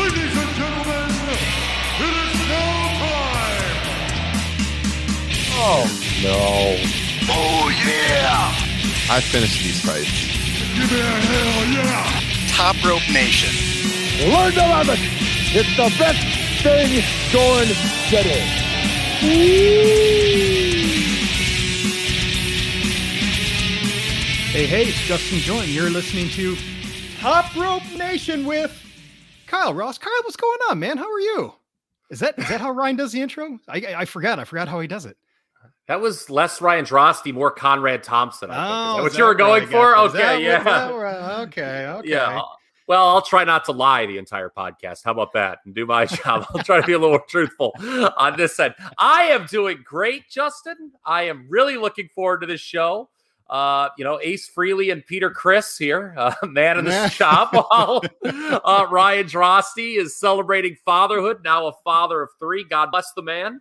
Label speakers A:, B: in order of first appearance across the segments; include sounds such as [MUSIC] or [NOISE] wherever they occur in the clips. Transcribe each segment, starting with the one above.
A: Ladies and gentlemen, it is now time.
B: Oh no.
C: Oh yeah!
B: I finished these fights.
A: Give me a hell yeah.
C: Top Rope Nation.
D: Learn to love it. It's the best thing going today.
E: Hey, hey, it's Justin Join. You're listening to Top Rope Nation with Kyle Ross. Kyle, what's going on, man? How are you? Is that is that how Ryan does the intro? I I forgot. I forgot how he does it.
F: That was less Ryan Droste, more Conrad Thompson. I think. Is
E: Oh,
F: that
E: is
F: what you were going for?
E: Is that
F: Okay, yeah,
E: that okay, okay.
F: yeah. Uh, well, I'll try not to lie the entire podcast. How about that? And do my [LAUGHS] job. I'll try to be a little more truthful on this end. I am doing great, Justin. I am really looking forward to this show. Uh, you know, Ace Frehley and Peter Criss here, [LAUGHS] uh, man in the shop, [LAUGHS] while uh, Ryan Droste is celebrating fatherhood, now a father of three. God bless the man.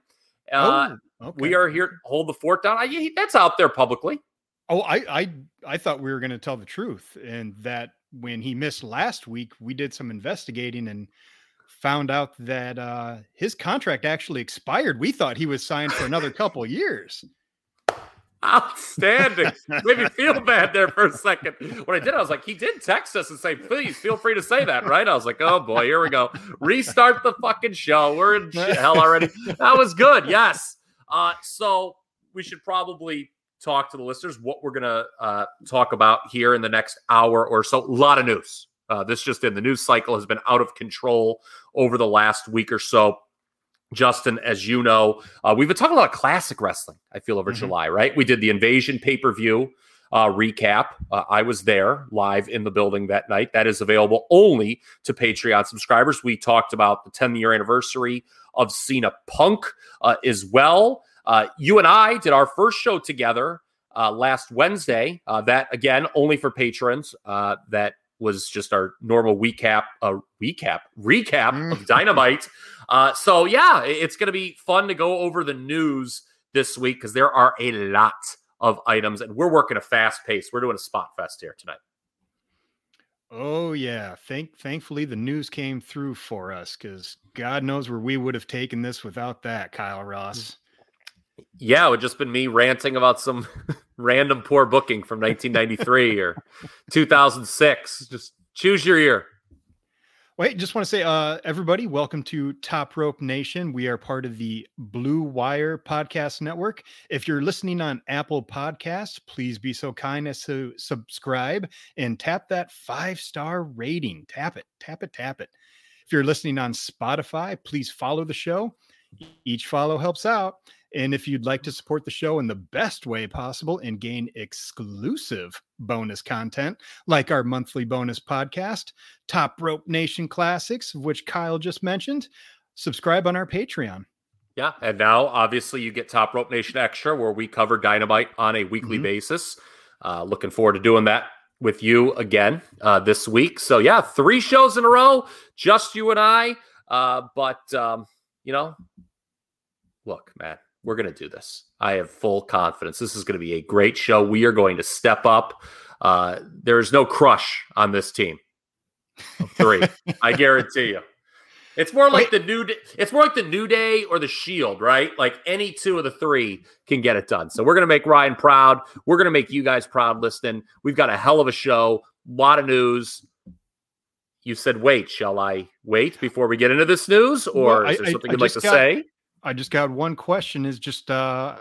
F: Uh,
E: oh, okay.
F: We are here hold the fort down. I, he- that's out there publicly.
E: Oh, I I I thought we were going to tell the truth, and that when he missed last week, we did some investigating and found out that uh, his contract actually expired. We thought he was signed for another couple [LAUGHS] years.
F: Outstanding. Made me feel bad there for a second. When I did, I was like, he did text us and say, please feel free to say that, right? I was like, oh boy, here we go. Restart the fucking show. We're in hell already. That was good. Yes. Uh, so we should probably talk to the listeners what we're going to uh, talk about here in the next hour or so. A lot of news. Uh, this just in the news cycle has been out of control over the last week or so. Justin, as you know, uh, we've been talking a lot of classic wrestling, I feel, over
E: Mhm.
F: July, right? We did the Invasion pay per view uh, recap. Uh, I was there live in the building that night. That is available only to Patreon subscribers. We talked about the 10 year anniversary of Cena Punk uh, as well. Uh, you and I did our first show together uh, last Wednesday. Uh, that, again, only for patrons. Uh, that was just our normal recap, uh, recap, recap of [LAUGHS] Dynamite. Uh, so yeah, it's going to be fun to go over the news this week because there are a lot of items, and we're working a fast pace. We're doing a spot fest here tonight.
E: Oh yeah, thank thankfully the news came through for us because God knows where we would have taken this without that, Kyle Ross.
F: Yeah, it would just been me ranting about some [LAUGHS] random poor booking from 1993 or 2006. Just choose your year.
E: Wait, just want to say, uh, everybody, welcome to Top Rope Nation. We are part of the Blue Wire Podcast Network. If you're listening on Apple Podcasts, please be so kind as to subscribe and tap that five star rating. Tap it, tap it, tap it. If you're listening on Spotify, please follow the show. Each follow helps out. And if you'd like to support the show in the best way possible and gain exclusive bonus content, like our monthly bonus podcast, Top Rope Nation Classics, which Kyle just mentioned, subscribe on our Patreon.
F: Yeah, and now obviously you get Top Rope Nation Extra, where we cover Dynamite on a weekly
E: Mhm.
F: basis. Uh, looking forward to doing that with you again uh, this week. So yeah, three shows in a row, just you and I. Uh, but um, you know, look, man, we're gonna do this. I have full confidence. This is going to be a great show. We are going to step up. Uh, there is no crush on this team. of Three, [LAUGHS] I guarantee you. It's more like the new. Day, it's more like the New Day or the Shield, right? Like any two of the three can get it done. So we're gonna make Ryan proud. We're gonna make you guys proud. Listening, we've got a hell of a show. A lot of news. You said wait. Shall I wait before we get into this news, or
E: Well,
F: is there
E: I-
F: something
E: I
F: you'd like to
E: got-
F: say?
E: I just got one question is just uh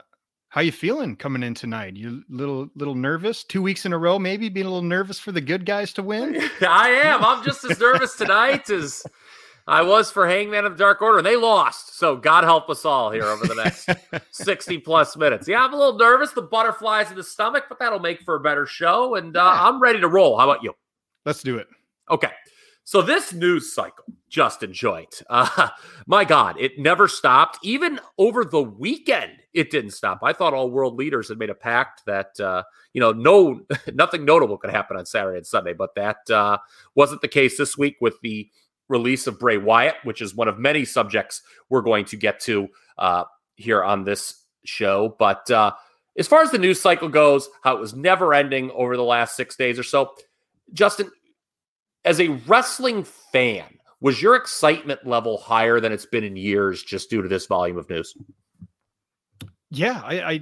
E: how you feeling coming in tonight? You little little nervous? Two weeks in a row, maybe being a little nervous for the good guys to win? [LAUGHS]
F: I am. I'm just as nervous tonight as I was for Hangman of the Dark Order, and they lost. So God help us all here over the next [LAUGHS] 60 plus minutes. Yeah, I'm a little nervous. The butterflies in the stomach, but that'll make for a better show. And uh,
E: Yeah.
F: I'm ready to roll. How about you?
E: Let's do it.
F: Okay. So this news cycle, Justin Joint, [LAUGHS] uh, my God, it never stopped. Even over the weekend, it didn't stop. I thought all world leaders had made a pact that uh, you know no [LAUGHS] nothing notable could happen on Saturday and Sunday, but that uh, wasn't the case this week with the release of Bray Wyatt, which is one of many subjects we're going to get to uh, here on this show. But uh, as far as the news cycle goes, how it was never ending over the last six days or so, Justin, as a wrestling fan, Was your excitement level higher than it's been in years just due to this volume of news?
E: Yeah, I, I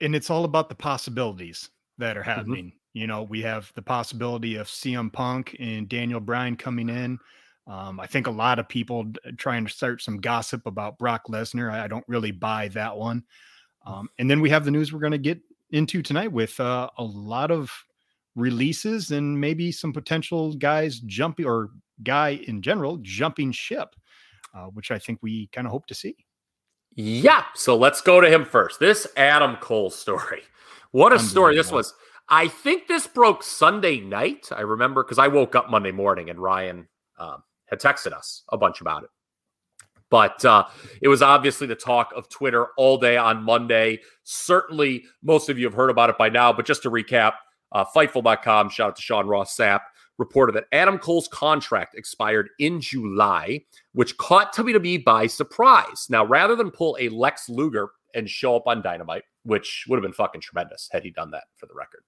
E: and it's all about the possibilities that are
F: Mm-hmm.
E: happening. You know, we have the possibility of CM Punk and Daniel Bryan coming in. Um, I think a lot of people trying to start some gossip about Brock Lesnar. I, I don't really buy that one. Um, and then we have the news we're going to get into tonight with uh, a lot of releases and maybe some potential guys jumping or guy in general jumping ship, uh, which I think we kind of hope to see.
F: Yeah. So let's go to him first. This Adam Cole story. What a story this was. I think this broke Sunday night. I remember because I woke up Monday morning and Ryan um, had texted us a bunch about it. But uh, it was obviously the talk of Twitter all day on Monday. Certainly, most of you have heard about it by now. But just to recap, uh, Fightful.com, shout out to Sean Ross Sapp, reported that Adam Cole's contract expired in July, which caught WWE by surprise. Now, rather than pull a Lex Luger and show up on Dynamite, which would have been fucking tremendous had he done that for the record,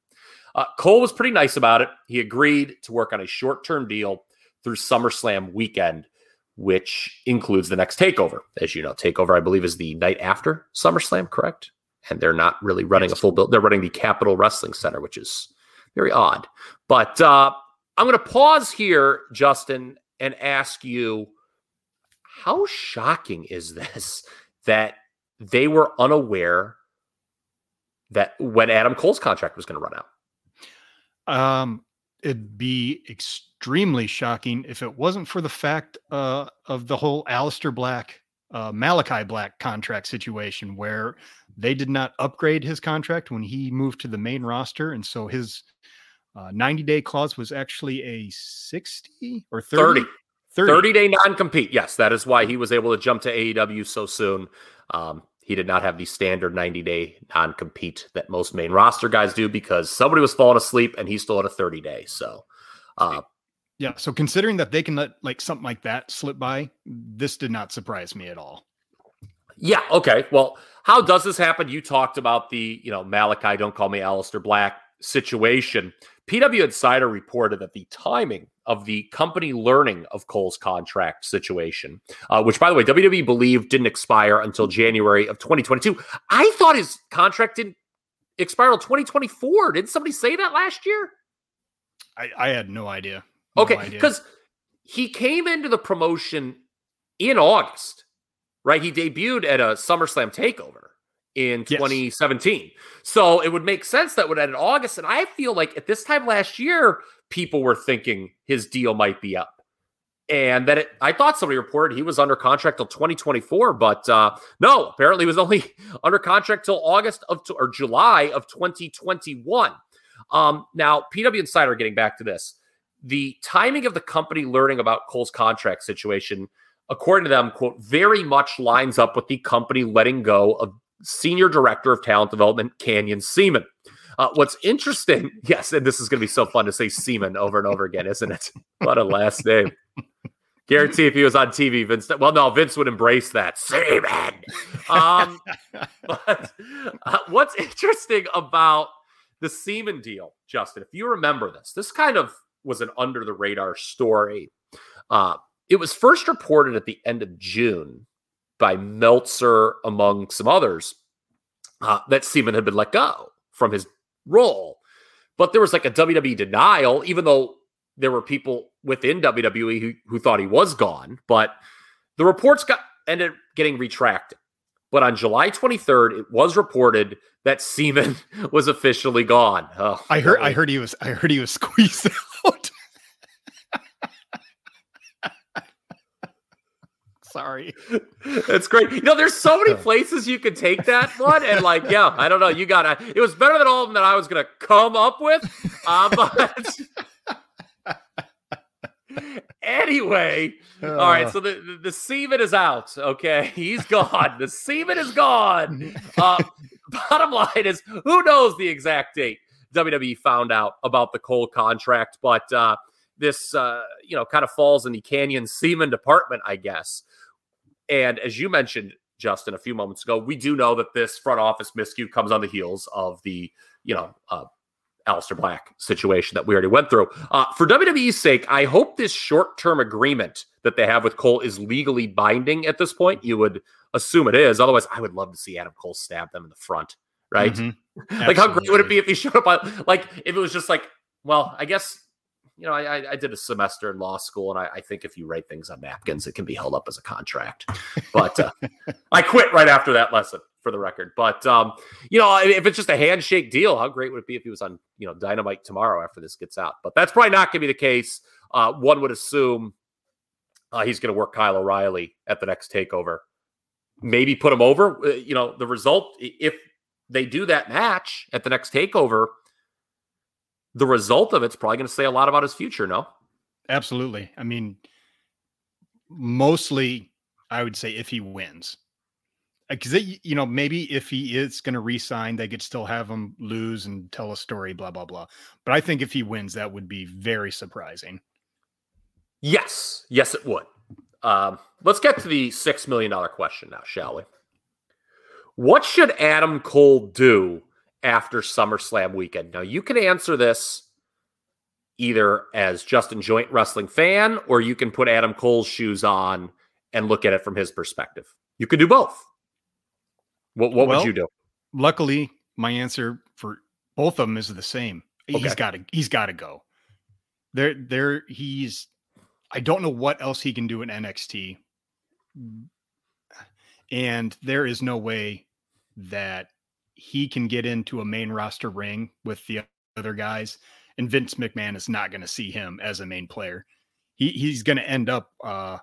F: uh, Cole was pretty nice about it. He agreed to work on a short term deal through SummerSlam weekend, which includes the next takeover. As you know, takeover, I believe, is the night after SummerSlam, correct? And they're not really running a full build. They're running the Capitol Wrestling Center, which is very odd. But uh, I'm going to pause here, Justin, and ask you how shocking is this [LAUGHS] that they were unaware that when Adam Cole's contract was going to run out?
E: Um, it'd be extremely shocking if it wasn't for the fact uh, of the whole Aleister Black, uh, Malachi Black contract situation where they did not upgrade his contract when he moved to the main roster. And so his uh, 90 day clause was actually a 60 or 30?
F: 30. 30 day non compete. Yes, that is why he was able to jump to AEW so soon. Um, he did not have the standard 90 day non compete that most main roster guys do because somebody was falling asleep and he still had a 30 day. So, uh,
E: Yeah. So considering that they can let like something like that slip by, this did not surprise me at all.
F: Yeah. Okay. Well, how does this happen? You talked about the, you know, Malachi, don't call me Aleister Black situation. PW Insider reported that the timing of the company learning of Cole's contract situation, uh, which, by the way, WWE believed didn't expire until January of 2022. I thought his contract didn't expire until 2024. Didn't somebody say that last year?
E: I, I had no idea. No
F: Okay, because he came into the promotion in August, right? He debuted at a SummerSlam takeover in
E: Yes.
F: 2017. So it would make sense that would end in August. And I feel like at this time last year, people were thinking his deal might be up. And that it, I thought somebody reported he was under contract till 2024, but uh, no, apparently he was [LAUGHS] only under contract till August of or July of 2021. Um, now, PW Insider, getting back to this, the timing of the company learning about Cole's contract situation, according to them, quote, very much lines up with the company letting go of senior director of talent development, Canyon Ceman. Uh, what's interesting, [LAUGHS] yes, and this is going to be so fun to say Ceman over and over again, isn't it? [LAUGHS] What a last name. Guarantee if he was on TV, Vince, well, no, Vince would embrace that. Ceman. Um, [LAUGHS] but uh, what's interesting about the Ceman deal, Justin, if you remember this, this kind of was an under the radar story. Uh, it was first reported at the end of June by Meltzer, among some others, uh, that Ceman had been let go from his role. But there was like a WWE denial, even though there were people within WWE who, who thought he was gone. But the reports got ended up getting retracted. But on July 23rd, it was reported that Ceman [LAUGHS] was officially gone. Oh,
E: I heard I heard he was I heard he was [LAUGHS] squeezed out. Sorry.
F: It's great. You know, there's so many [LAUGHS] places you could take that one, and like, yeah, I don't know. You got to. It was better than all of them that I was gonna come up with. Uh, but [LAUGHS] anyway, all right. So the, the the semen is out. Okay, [LAUGHS] he's gone. The semen is gone. Uh, bottom line is, who knows the exact date WWE found out about the Cole contract, but uh, this uh, you know kind of falls in the Canyon Ceman department, I guess. And as you mentioned, Justin, a few moments ago, we do know that this front office miscue comes on the heels of the, you know, uh, Aleister Black situation that we already went through. Uh, for WWE's sake, I hope this short term agreement that they have with Cole is legally binding at this point. You would assume it is. Otherwise, I would love to see Adam Cole stab them in the front, right?
E: Mhm. [LAUGHS]
F: like, how great would it be if he showed up on, like, if it was just like, well, I guess. You know, I, I- did a semester in law school, and I, I think if you write things on napkins, it can be held up as a contract. But uh, [LAUGHS] I quit right after that lesson, for the record. But um, you know, if it's just a handshake deal, how great would it be if he was on, you know, Dynamite tomorrow after this gets out? But that's probably not going to be the case. Uh, one would assume uh, he's going to work Kyle O'Reilly at the next takeover. Maybe put him over. Uh, You know, the result if they do that match at the next takeover, the result of it's probably going to say a lot about his future. No,
E: Absolutely. I mean, mostly, I would say if he wins, because you know maybe if he is going to resign, they could still have him lose and tell a story, blah blah blah. But I think if he wins, that would be very surprising.
F: Yes, yes, it would. Um, let's get to the six million dollar question now, shall we? What should Adam Cole do after SummerSlam weekend? Now, you can answer this either as Justin Joint wrestling fan, or you can put Adam Cole's shoes on and look at it from his perspective. You could do both. What What
E: Well,
F: would you do?
E: Luckily, my answer for both of them is the same.
F: Okay.
E: He's got to he's got to go. There there he's I don't know what else he can do in NXT. And there is no way that he can get into a main roster ring with the other guys and Vince McMahon is not going to see him as a main player. He he's going to end up uh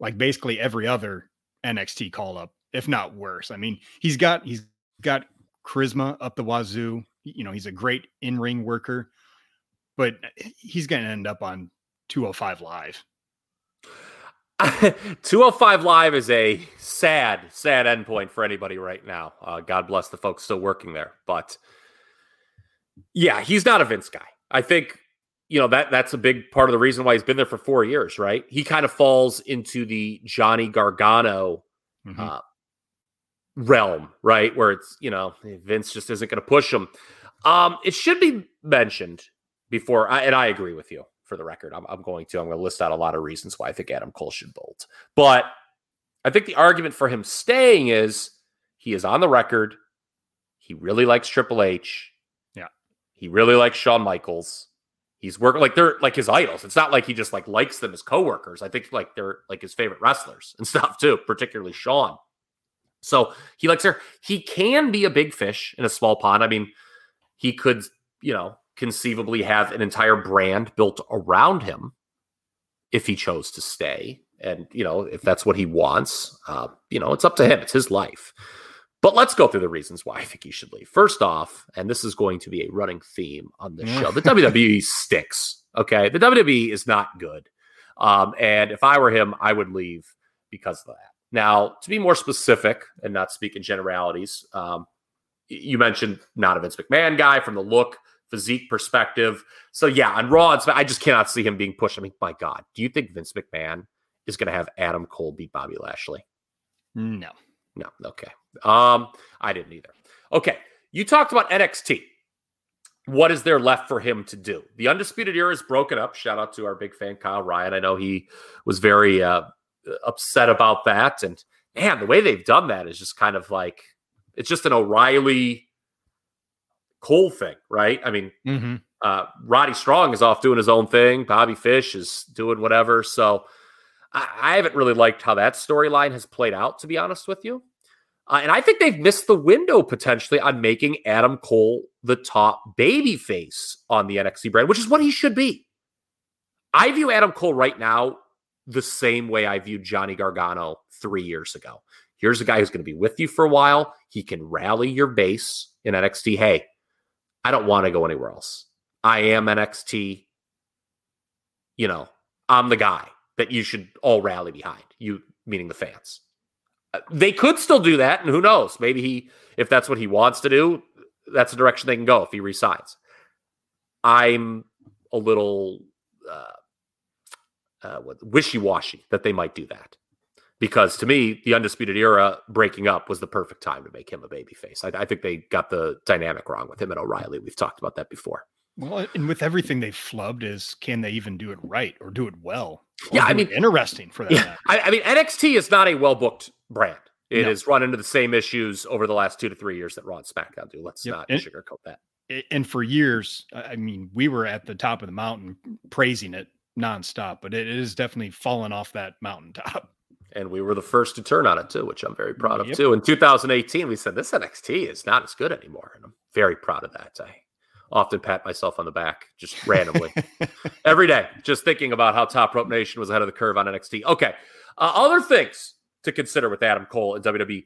E: like basically every other NXT call up, if not worse. I mean, he's got he's got charisma up the wazoo. You know, he's a great in-ring worker, but he's going to end up on 205 live. [LAUGHS]
F: 205 Live is a sad, sad endpoint for anybody right now. Uh, God bless the folks still working there. But yeah, he's not a Vince guy. I think, you know, that that's a big part of the reason why he's been there for four years, right? He kind of falls into the Johnny Gargano
E: Mhm.
F: uh, realm, right? Where it's, you know, Vince just isn't going to push him. Um, it should be mentioned before, I, and I agree with you for the record. I'm, I'm going to, I'm going to list out a lot of reasons why I think Adam Cole should bolt. But I think the argument for him staying is he is on the record. He really likes Triple H.
E: Yeah.
F: He really likes Shawn Michaels. He's working like they're like his idols. It's not like he just like likes them as coworkers. I think like they're like his favorite wrestlers and [LAUGHS] stuff too, particularly Shawn. So he likes her. He can be a big fish in a small pond. I mean, he could, you know, conceivably have an entire brand built around him if he chose to stay. And, you know, if that's what he wants, uh, you know, it's up to him. It's his life. But let's go through the reasons why I think he should leave. First off, and this is going to be a running theme on this show, the [LAUGHS] WWE stinks. Okay. The WWE is not good. Um, and if I were him, I would leave because of that. Now, to be more specific and not speak in generalities, um, you mentioned not a Vince McMahon guy from the look, physique perspective. So yeah, on Raw, and Smack- I just cannot see him being pushed. I mean, my God, do you think Vince McMahon is going to have Adam Cole beat Bobby Lashley?
E: No.
F: No. Okay. Um, I didn't either. Okay. You talked about NXT. What is there left for him to do? The Undisputed Era is broken up. Shout out to our big fan, Kyle Ryan. I know he was very uh, upset about that. And man, the way they've done that is just kind of like it's just an O'Reilly Cole thing, right? I mean,
E: Mm-hmm.
F: uh, Roddy Strong is off doing his own thing. Bobby Fish is doing whatever. So I, I haven't really liked how that storyline has played out, to be honest with you. Uh, and I think they've missed the window potentially on making Adam Cole the top baby face on the NXT brand, which is what he should be. I view Adam Cole right now the same way I viewed Johnny Gargano three years ago. Here's a guy who's going to be with you for a while. He can rally your base in NXT. Hey, I don't want to go anywhere else. I am NXT. You know, I'm the guy that you should all rally behind. You meaning the fans. Uh, They could still do that, and who knows? Maybe he, if that's what he wants to do, that's the direction they can go if he resigns. I'm a little uh, uh, wishy-washy that they might do that. Because to me, the Undisputed Era breaking up was the perfect time to make him a babyface. I, I think they got the dynamic wrong with him and O'Reilly. We've talked about that before.
E: Well, and with everything they've flubbed, is can they even do it right or do it well?
F: Yeah, I mean-
E: interesting for that.
F: Yeah. I, I mean NXT is not a well booked brand. It
E: No.
F: has run into the same issues over the last two to three years that Raw and SmackDown do. Let's
E: Yep.
F: not
E: And-
F: sugarcoat that.
E: And for years, I I mean, we were at the top of the mountain praising it nonstop, but it is definitely fallen off that mountaintop.
F: And we were the first to turn on it too, which I'm very proud of
E: Yep.
F: too. In 2018, we said this NXT is not as good anymore, and I'm very proud of that. I often pat myself on the back just randomly [LAUGHS] every day, just thinking about how Top Rope Nation was ahead of the curve on NXT. Okay, uh, other things to consider with Adam Cole and WWE.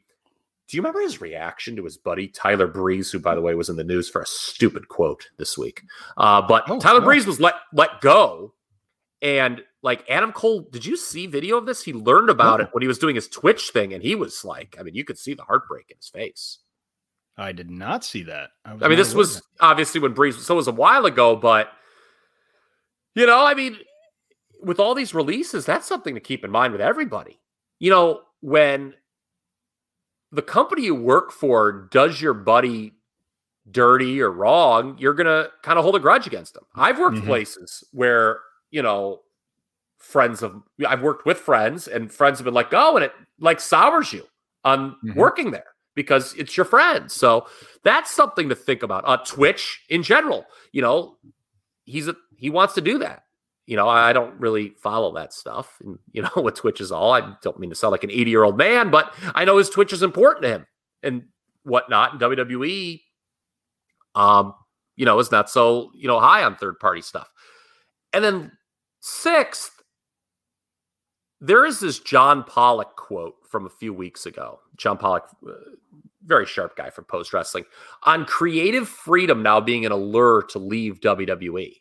F: Do you remember his reaction to his buddy Tyler Breeze, who, by the way, was in the news for a stupid quote this week? Uh, but
E: Oh,
F: Tyler
E: no.
F: Breeze was let let go, and like Adam Cole, did you see video of this? He learned about
E: No.
F: it when he was doing his Twitch thing, and he was like, I mean, you could see the heartbreak in his face.
E: I did not see that. was
F: I mean, this was
E: that.
F: obviously when Breeze, so it was a while ago, but you know, I mean, with all these releases, that's something to keep in mind with everybody. You know, when the company you work for does your buddy dirty or wrong, you're gonna kind of hold a grudge against them. I've worked
E: Mhm.
F: places where, you know, friends of I've worked with friends and friends have been like, oh, and it like sours you on
E: Mhm.
F: working there because it's your friend. So that's something to think about. Uh, Twitch in general, you know, he's a he wants to do that. You know, I don't really follow that stuff. And you know [LAUGHS] what Twitch is all. I don't mean to sound like an 80 year old man, but I know his Twitch is important to him and whatnot. And WWE, um, you know, is not so you know high on third party stuff. And then sixth, there is this John Pollock quote from a few weeks ago. John Pollock, uh, very sharp guy from Post Wrestling, on creative freedom now being an allure to leave WWE.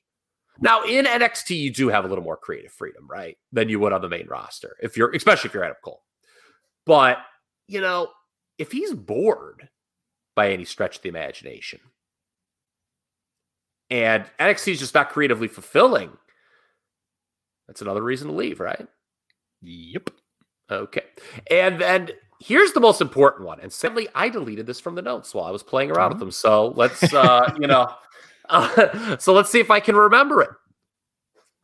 F: Now in NXT, you do have a little more creative freedom, right, than you would on the main roster, if you're especially if you're Adam Cole. But you know, if he's bored by any stretch of the imagination, and NXT is just not creatively fulfilling, that's another reason to leave, right?
E: Yep.
F: Okay. And then here's the most important one. And sadly, I deleted this from the notes while I was playing around with them. So let's, uh, you know, [LAUGHS] uh, so let's see if I can remember it.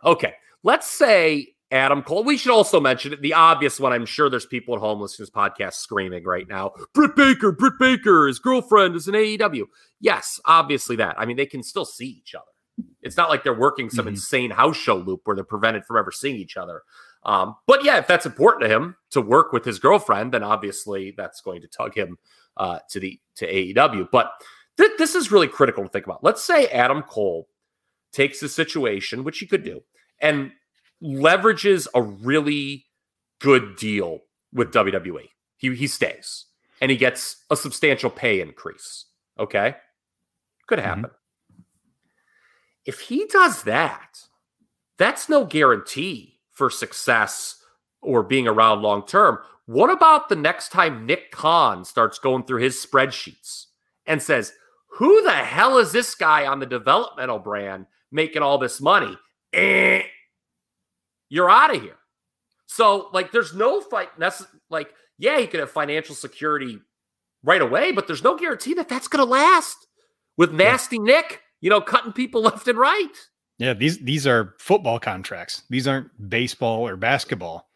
F: Okay. Let's say Adam Cole. We should also mention it. The obvious one. I'm sure there's people at home listening to this podcast screaming right now. Britt Baker, Britt Baker, his girlfriend is an AEW. Yes, obviously that. I mean, they can still see each other. It's not like they're working some
E: Mhm.
F: insane house show loop where they're prevented from ever seeing each other. Um, but yeah, if that's important to him to work with his girlfriend, then obviously that's going to tug him uh, to the to AEW. But th- this is really critical to think about. Let's say Adam Cole takes the situation, which he could do, and leverages a really good deal with WWE. He he stays and he gets a substantial pay increase. Okay, could happen. If he does that, that's no guarantee for success or being around long term. What about the next time Nick Khan starts going through his spreadsheets and says, Who the hell is this guy on the developmental brand making all this money? Eh, you're out of here. So, like, there's no fight. Necess- like, yeah, he could have financial security right away, but there's no guarantee that that's going to last with nasty Nick, you know, cutting people [LAUGHS] left and right.
E: Yeah, these these are football contracts. These aren't baseball or basketball.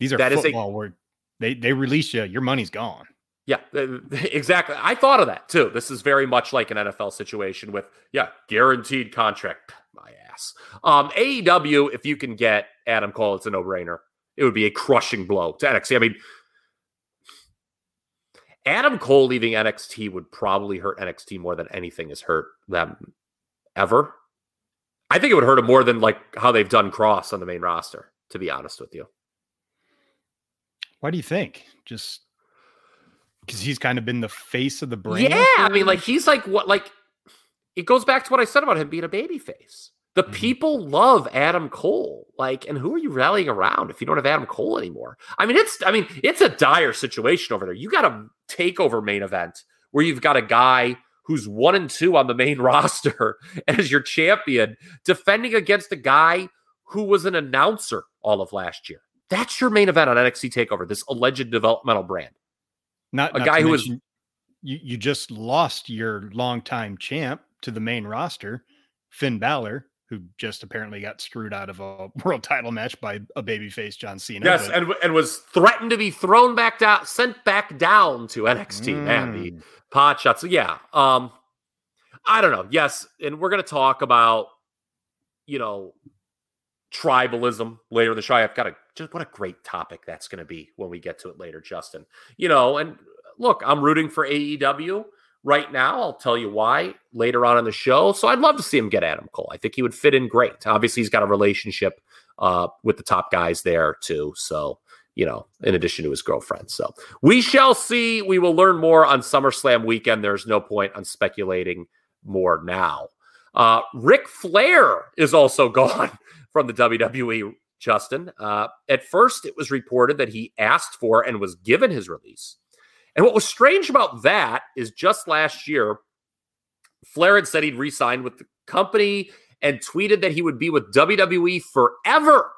E: These are
F: That is a-
E: football where they they release you, your money's gone.
F: Yeah, [LAUGHS] exactly. I thought of that too. This is very much like an NFL situation with, yeah, guaranteed contract. My ass. Um, AEW, if you can get Adam Cole, it's a no brainer. It would be a crushing blow to NXT. I mean, Adam Cole leaving NXT would probably hurt NXT more than anything has hurt them ever. I think it would hurt him more than like how they've done Cross on the main roster, to be honest with you.
E: Why do you think? Just because he's kind of been the face of the brand.
F: Yeah, I mean, like he's like what like it goes back to what I said about him being a baby face. The
E: Mhm.
F: people love Adam Cole. Like, and who are you rallying around if you don't have Adam Cole anymore? I mean, it's I mean, it's a dire situation over there. You got a takeover main event where you've got a guy who's one and two on the main [LAUGHS] roster as your champion, defending against a guy who was an announcer all of last year. That's your main event on NXT Takeover. This alleged developmental brand.
E: Not
F: A
E: not
F: guy who was-
E: you, you just lost your longtime champ to the main roster, Finn Balor, who just apparently got screwed out of a [LAUGHS] world title match by a babyface John Cena.
F: Yes,
E: but-
F: and and was threatened to be thrown back down, sent back down to NXT. Man, the
E: Mm.
F: pot shots. Yeah. Um, I don't know. Yes, and we're gonna talk about, you know, tribalism later in the show. I've got a just what a great topic that's gonna be when we get to it later, Justin. You know, and look, I'm rooting for AEW right now. I'll tell you why later on in the show. So I'd love to see him get Adam Cole. I think he would fit in great. Obviously, he's got a relationship uh, with the top guys there too. So you know, in addition to his girlfriend. So we shall see. We will learn more on SummerSlam weekend. There's no point on speculating more now. Uh, Ric Flair is also [LAUGHS] gone from the WWE, Justin. Uh, at first, it was reported that he asked for and was given his release. And what was strange about that is just last year, Flair had said he'd re signed with the company and tweeted that he would be with WWE forever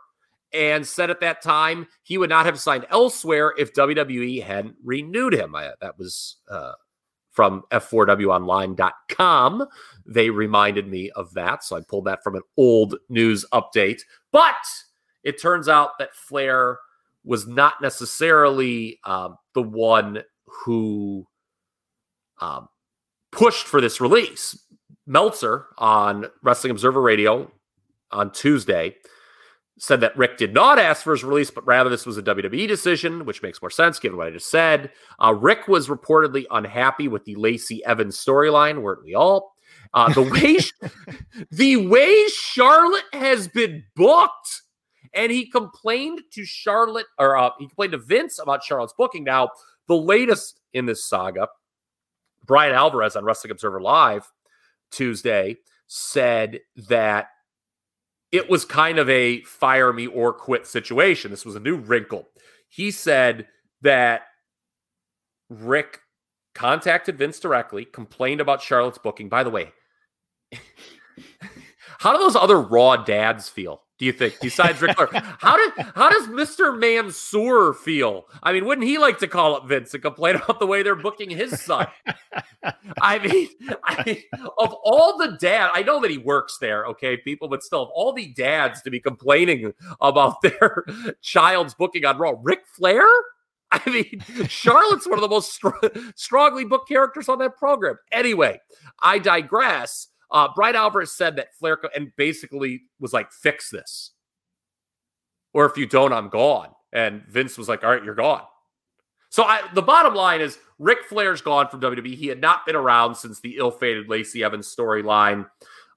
F: and said at that time he would not have signed elsewhere if WWE hadn't renewed him. I, that was uh, from f4wonline.com. They reminded me of that. So I pulled that from an old news update. But it turns out that Flair was not necessarily um, the one who um, pushed for this release. Meltzer on Wrestling Observer Radio on Tuesday said that Ric did not ask for his release, but rather this was a WWE decision, which makes more sense given what I just said. Uh, Ric was reportedly unhappy with the Lacey Evans storyline, weren't we all? Uh, the way [LAUGHS] the way Charlotte has been booked, and he complained to Charlotte, or uh, he complained to Vince about Charlotte's booking. Now, the latest in this saga, Bryan Alvarez on Wrestling Observer Live Tuesday said that it was kind of a fire me or quit situation. This was a new wrinkle. He said that Ric contacted Vince directly, complained about Charlotte's booking. By the way, [LAUGHS] how do those other raw dads feel? Do you think besides Ric Flair? How did how does Mr. Mansoor feel? I mean, wouldn't he like to call up Vince and complain [LAUGHS] about the way they're booking his son? I mean, I of all the dad, I know that he works there, okay, people, but still, of all the dads to be complaining about [LAUGHS] their child's booking on Raw, Ric Flair. I mean, Charlotte's one of the most str- strongly booked characters on that program. Anyway, I digress. Uh, Bryan Alvarez said that Flair and basically was like, "Fix this, or if you don't, I'm gone." And Vince was like, "All right, you're gone." So I, the bottom line is Ric Flair's gone from WWE. He had not been around since the ill-fated Lacey Evans storyline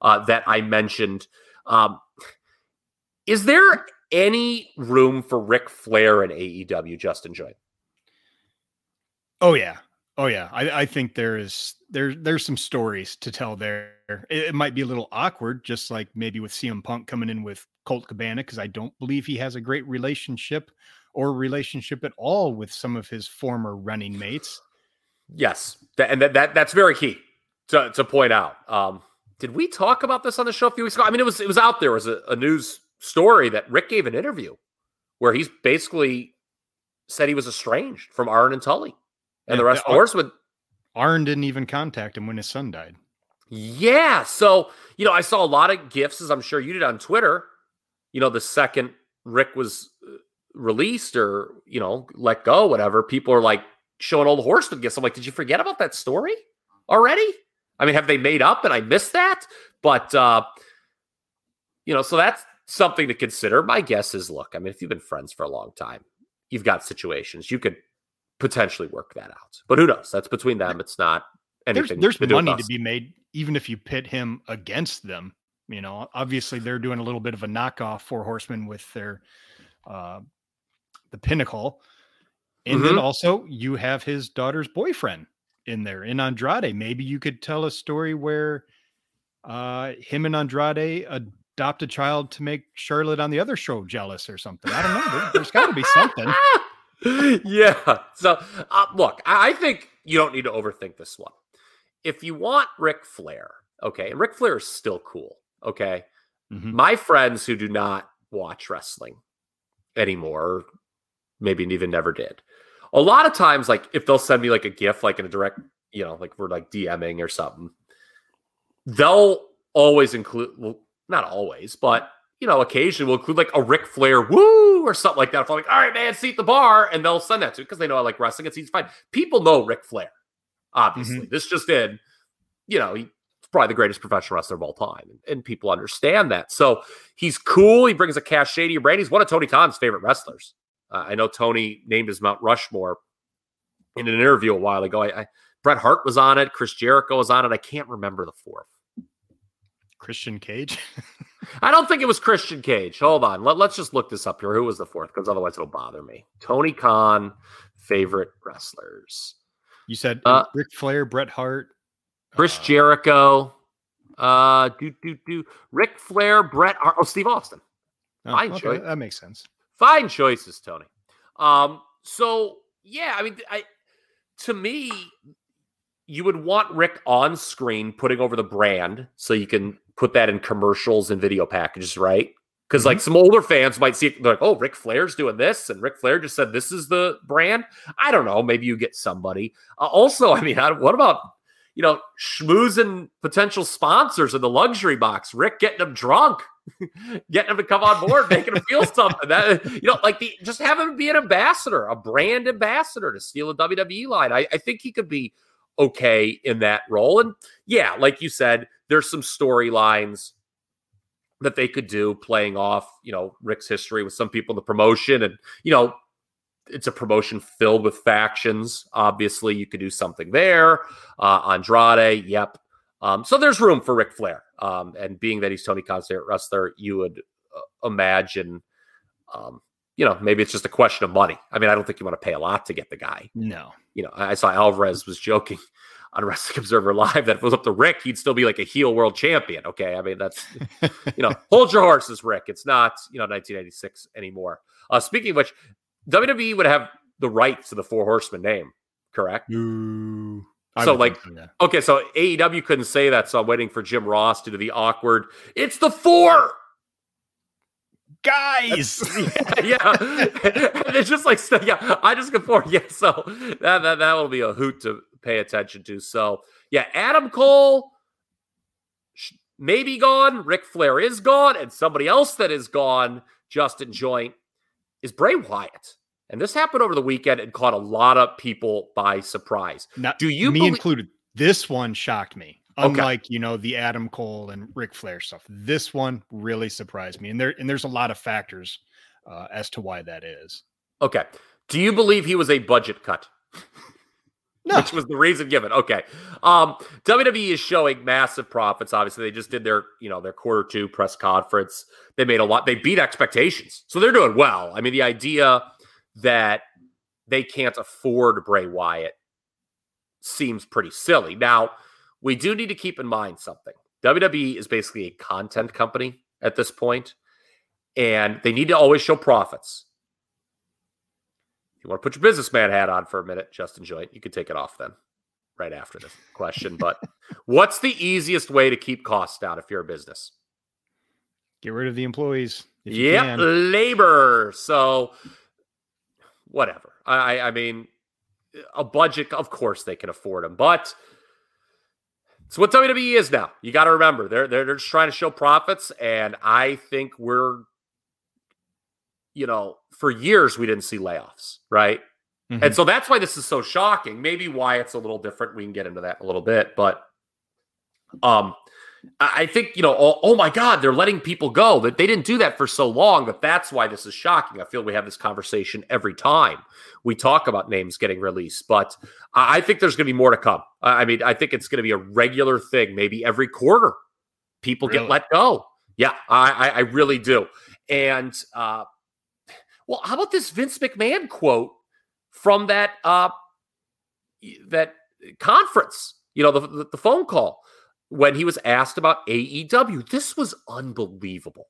F: uh, that I mentioned. Um, is there any room for Ric Flair in AEW, Justin Joy?
E: Oh yeah. Oh yeah. I, I think there is there there's some stories to tell there. It, it might be a little awkward, just like maybe with CM Punk coming in with Colt Cabana, because I don't believe he has a great relationship or relationship at all with some of his former running mates.
F: Yes, That- and that, that that's very key to, to point out. Um, did we talk about this on the show a few weeks ago? I mean, it was it was out there. Was a, a news story that Ric gave an interview where he's basically said he was estranged from Arn and Tully and the rest of
E: the Ar-
F: horsemen.
E: Arn didn't even contact him when his son died.
F: Yeah. So, you know, I saw a lot of gifs, as I'm sure you did on Twitter. You know, the second Ric was uh, released or, you know, let go, whatever, people are like showing old horseman gifts. I'm like, did you forget about that story already? I mean, have they made up and I missed that? But, uh, you know, so that's something to consider. My guess is look, I mean, if you've been friends for a long time, you've got situations you could potentially work that out. But who knows? That's between them. It's not anything.
E: there's
F: to
E: money to be made, even if you pit him against them. You know, obviously they're doing a little bit of a knockoff for Horsemen with their uh the pinnacle. And then
F: Mhm.
E: also you have his daughter's boyfriend in there in Andrade. Maybe you could tell a story where uh him and Andrade adopt a child to make Charlotte on the other show jealous or something. I don't know. There, there's got to be something. [LAUGHS] [LAUGHS]
F: yeah. So uh, look, I I think you don't need to overthink this one. If you want Ric Flair, okay, and Ric Flair is still cool, okay.
E: Mhm.
F: My friends who do not watch wrestling anymore. Maybe even never did. A lot of times, like if they'll send me like a GIF, like in a direct, you know, like we're like DMing or something, they'll always include, well, not always, but you know, occasionally we'll include like a Ric Flair woo or something like that. If I'm like, all right, man, seat the bar, and they'll send that to because they know I like wrestling. It's he's fine. People know Ric Flair, obviously. This just in, you know, he's probably the greatest professional wrestler of all time, and, and people understand that. So he's cool. He brings a cachet to your brand. He's one of Tony Khan's favorite wrestlers. Uh, I know Tony named his Mount Rushmore in an interview a while ago. I, I Bret Hart was on it. Chris Jericho was on it. I can't remember the fourth.
E: Christian Cage. [LAUGHS]
F: I don't think it was Christian Cage. Hold on. Let, us just look this up here. Who was the fourth? Because otherwise it'll bother me. Tony Khan, favorite wrestlers.
E: You said
F: Uh,
E: Ric Flair, Bret Hart,
F: Chris
E: uh,
F: Jericho. Uh, do do do. Ric Flair, Bret Hart. Oh, Steve Austin.
E: oh,
F: fine
E: okay,
F: choice.
E: that makes sense.
F: Fine choices, Tony. Um, so yeah, I mean, I to me, you would want Ric on screen putting over the brand so you can put that in commercials and video packages, right? Because like some older fans might see it, they're like, oh, Ric Flair's doing this, and Ric Flair just said this is the brand. I don't know. Maybe you get somebody. Uh, also, I mean, I, what about you know schmoozing potential sponsors in the luxury box? Ric getting them drunk, [LAUGHS] getting them to come on board, making them feel something. That you know, like the just have him be an ambassador, a brand ambassador to steal a WWE line. I, I think he could be okay in that role. And yeah, like you said, there's some storylines that they could do playing off, you know, Ric's history with some people in the promotion. And, you know, it's a promotion filled with factions. Obviously, you could do something there. Uh, Andrade, yep. Um, so there's room for Ric Flair. Um, and being that he's Tony Khan's favorite wrestler, you would uh, imagine, um, you know, maybe it's just a question of money. I mean, I don't think you want to pay a lot to get the guy
E: No.
F: you know, I saw Alvarez was joking on [LAUGHS] Wrestling Observer Live that if it was up to Ric, he'd still be like a heel world champion. Okay. I mean, that's, you know, [LAUGHS] hold your horses, Ric. It's not, you know, 1986 anymore. Uh, speaking of which, WWE would have the rights to the Four Horsemen name, correct?
E: I
F: So, like,
E: so, yeah.
F: Okay. So AEW couldn't say that. So I'm waiting for Jim Ross to do the awkward, it's the four.
E: guys. [LAUGHS]
F: yeah. and it's just like, yeah, I just go forward. Yeah. So that, that, that will be a hoot to pay attention to. So, yeah, Adam Cole may be gone. Ric Flair is gone. And somebody else that is gone, Justin Joint, is Bray Wyatt. And this happened over the weekend and caught a lot of people by surprise.
E: Not,
F: Do you
E: me
F: belie-
E: included? This one shocked me.
F: Okay.
E: Unlike you know the Adam Cole and Ric Flair stuff, this one really surprised me, and there and there's a lot of factors uh, as to why that is.
F: Okay. Do you believe he was a budget cut? [LAUGHS]
E: No.
F: Which was the reason given. Okay. Um, WWE is showing massive profits. Obviously, they just did their, you know, their quarter two press conference. They made a lot, they beat expectations. So they're doing well. I mean, the idea that they can't afford Bray Wyatt seems pretty silly. Now, we do need to keep in mind something. WWE is basically a content company at this point, and they need to always show profits. You want to put your businessman hat on for a minute, Justin Joint, you can take it off then, right after this question. But [LAUGHS] what's the easiest way to keep costs down if you're a business?
E: Get rid of the employees. If you
F: Yep,
E: can.
F: labor. So whatever. I, I I mean, a budget. Of course, they can afford them, but it's what WWE is now. You got to remember they're, they're they're just trying to show profits, and I think we're, you know, for years we didn't see layoffs, right?
E: Mhm.
F: And so that's why this is so shocking. Maybe why it's a little different. We can get into that a little bit, but um, I think you know. Oh, oh my God, they're letting people go. That they didn't do that for so long. That that's why this is shocking. I feel we have this conversation every time we talk about names getting released. But I think there's going to be more to come. I mean, I think it's going to be a regular thing. Maybe every quarter, people
E: Really?
F: get let go. Yeah, I, I really do. And uh, well, how about this Vince McMahon quote from that uh, that conference? You know, the, the, phone call when he was asked about AEW. This was unbelievable.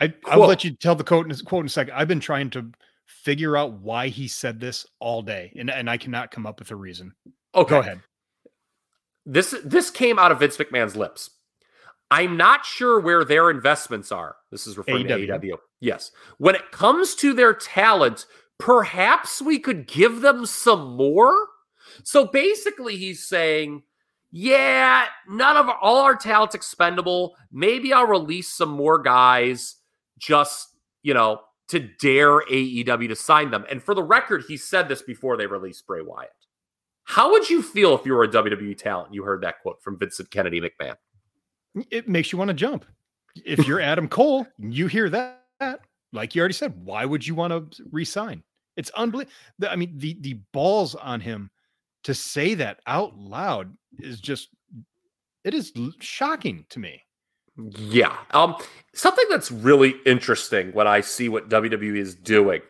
E: I, I'll let you tell the quote in, a- quote in a second. I've been trying to figure out why he said this all day, and, and I cannot come up with a reason.
F: Okay,
E: Go ahead.
F: This this came out of Vince McMahon's lips. I'm not sure where their investments are. This is referring
E: AEW.
F: to AEW. Yes. When it comes to their talent, perhaps we could give them some more. So basically, he's saying, yeah, none of our, all our talent's expendable. Maybe I'll release some more guys just, you know, to dare AEW to sign them. And for the record, he said this before they released Bray Wyatt. How would you feel if you were a WWE talent? and You heard that quote from Vincent Kennedy McMahon.
E: It makes you want to jump. If you're Adam Cole, you hear that, like you already said, why would you want to resign? It's unbelievable. I mean, the the balls on him to say that out loud is just it is shocking to me.
F: Yeah. Um, something that's really interesting when I see what WWE is doing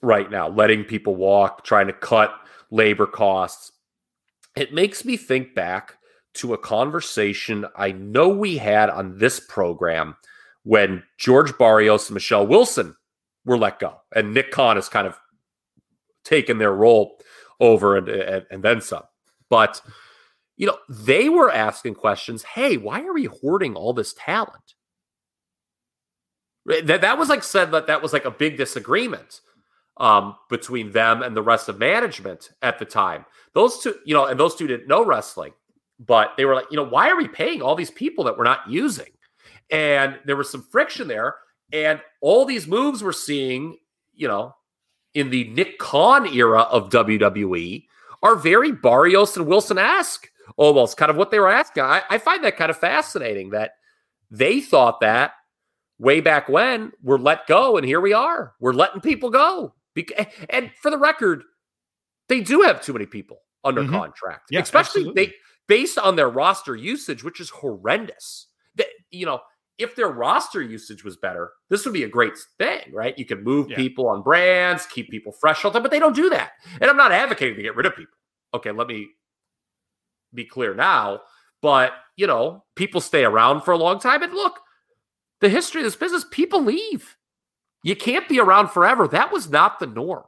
F: right now, letting people walk, trying to cut labor costs. It makes me think back to a conversation I know we had on this program when George Barrios and Michelle Wilson were let go, and Nick Khan has kind of taken their role over and, and, and then some. But you know, they were asking questions. Hey, why are we hoarding all this talent? That that was like said that that was like a big disagreement um, between them and the rest of management at the time. Those two, you know, and those two didn't know wrestling, but they were like, you know, why are we paying all these people that we're not using? And there was some friction there, and all these moves we're seeing, you know, in the Nick Khan era of WWE are very Barrios and Wilson esque, almost kind of what they were asking. I, I find that kind of fascinating that they thought that way back when we're let go, and here we are. We're letting people go. And for the record, they do have too many people under
E: Mhm.
F: contract,
E: Yeah,
F: especially
E: absolutely.
F: they based on their roster usage, which is horrendous. That you know, if their roster usage was better, this would be a great thing, right? You could move
E: Yeah.
F: people on brands, keep people fresh all the time, but they don't do that. And I'm not advocating to get rid of people. Okay, let me be clear now. But you know, people stay around for a long time. And look, the history of this business, people leave. You can't be around forever. That was not the norm.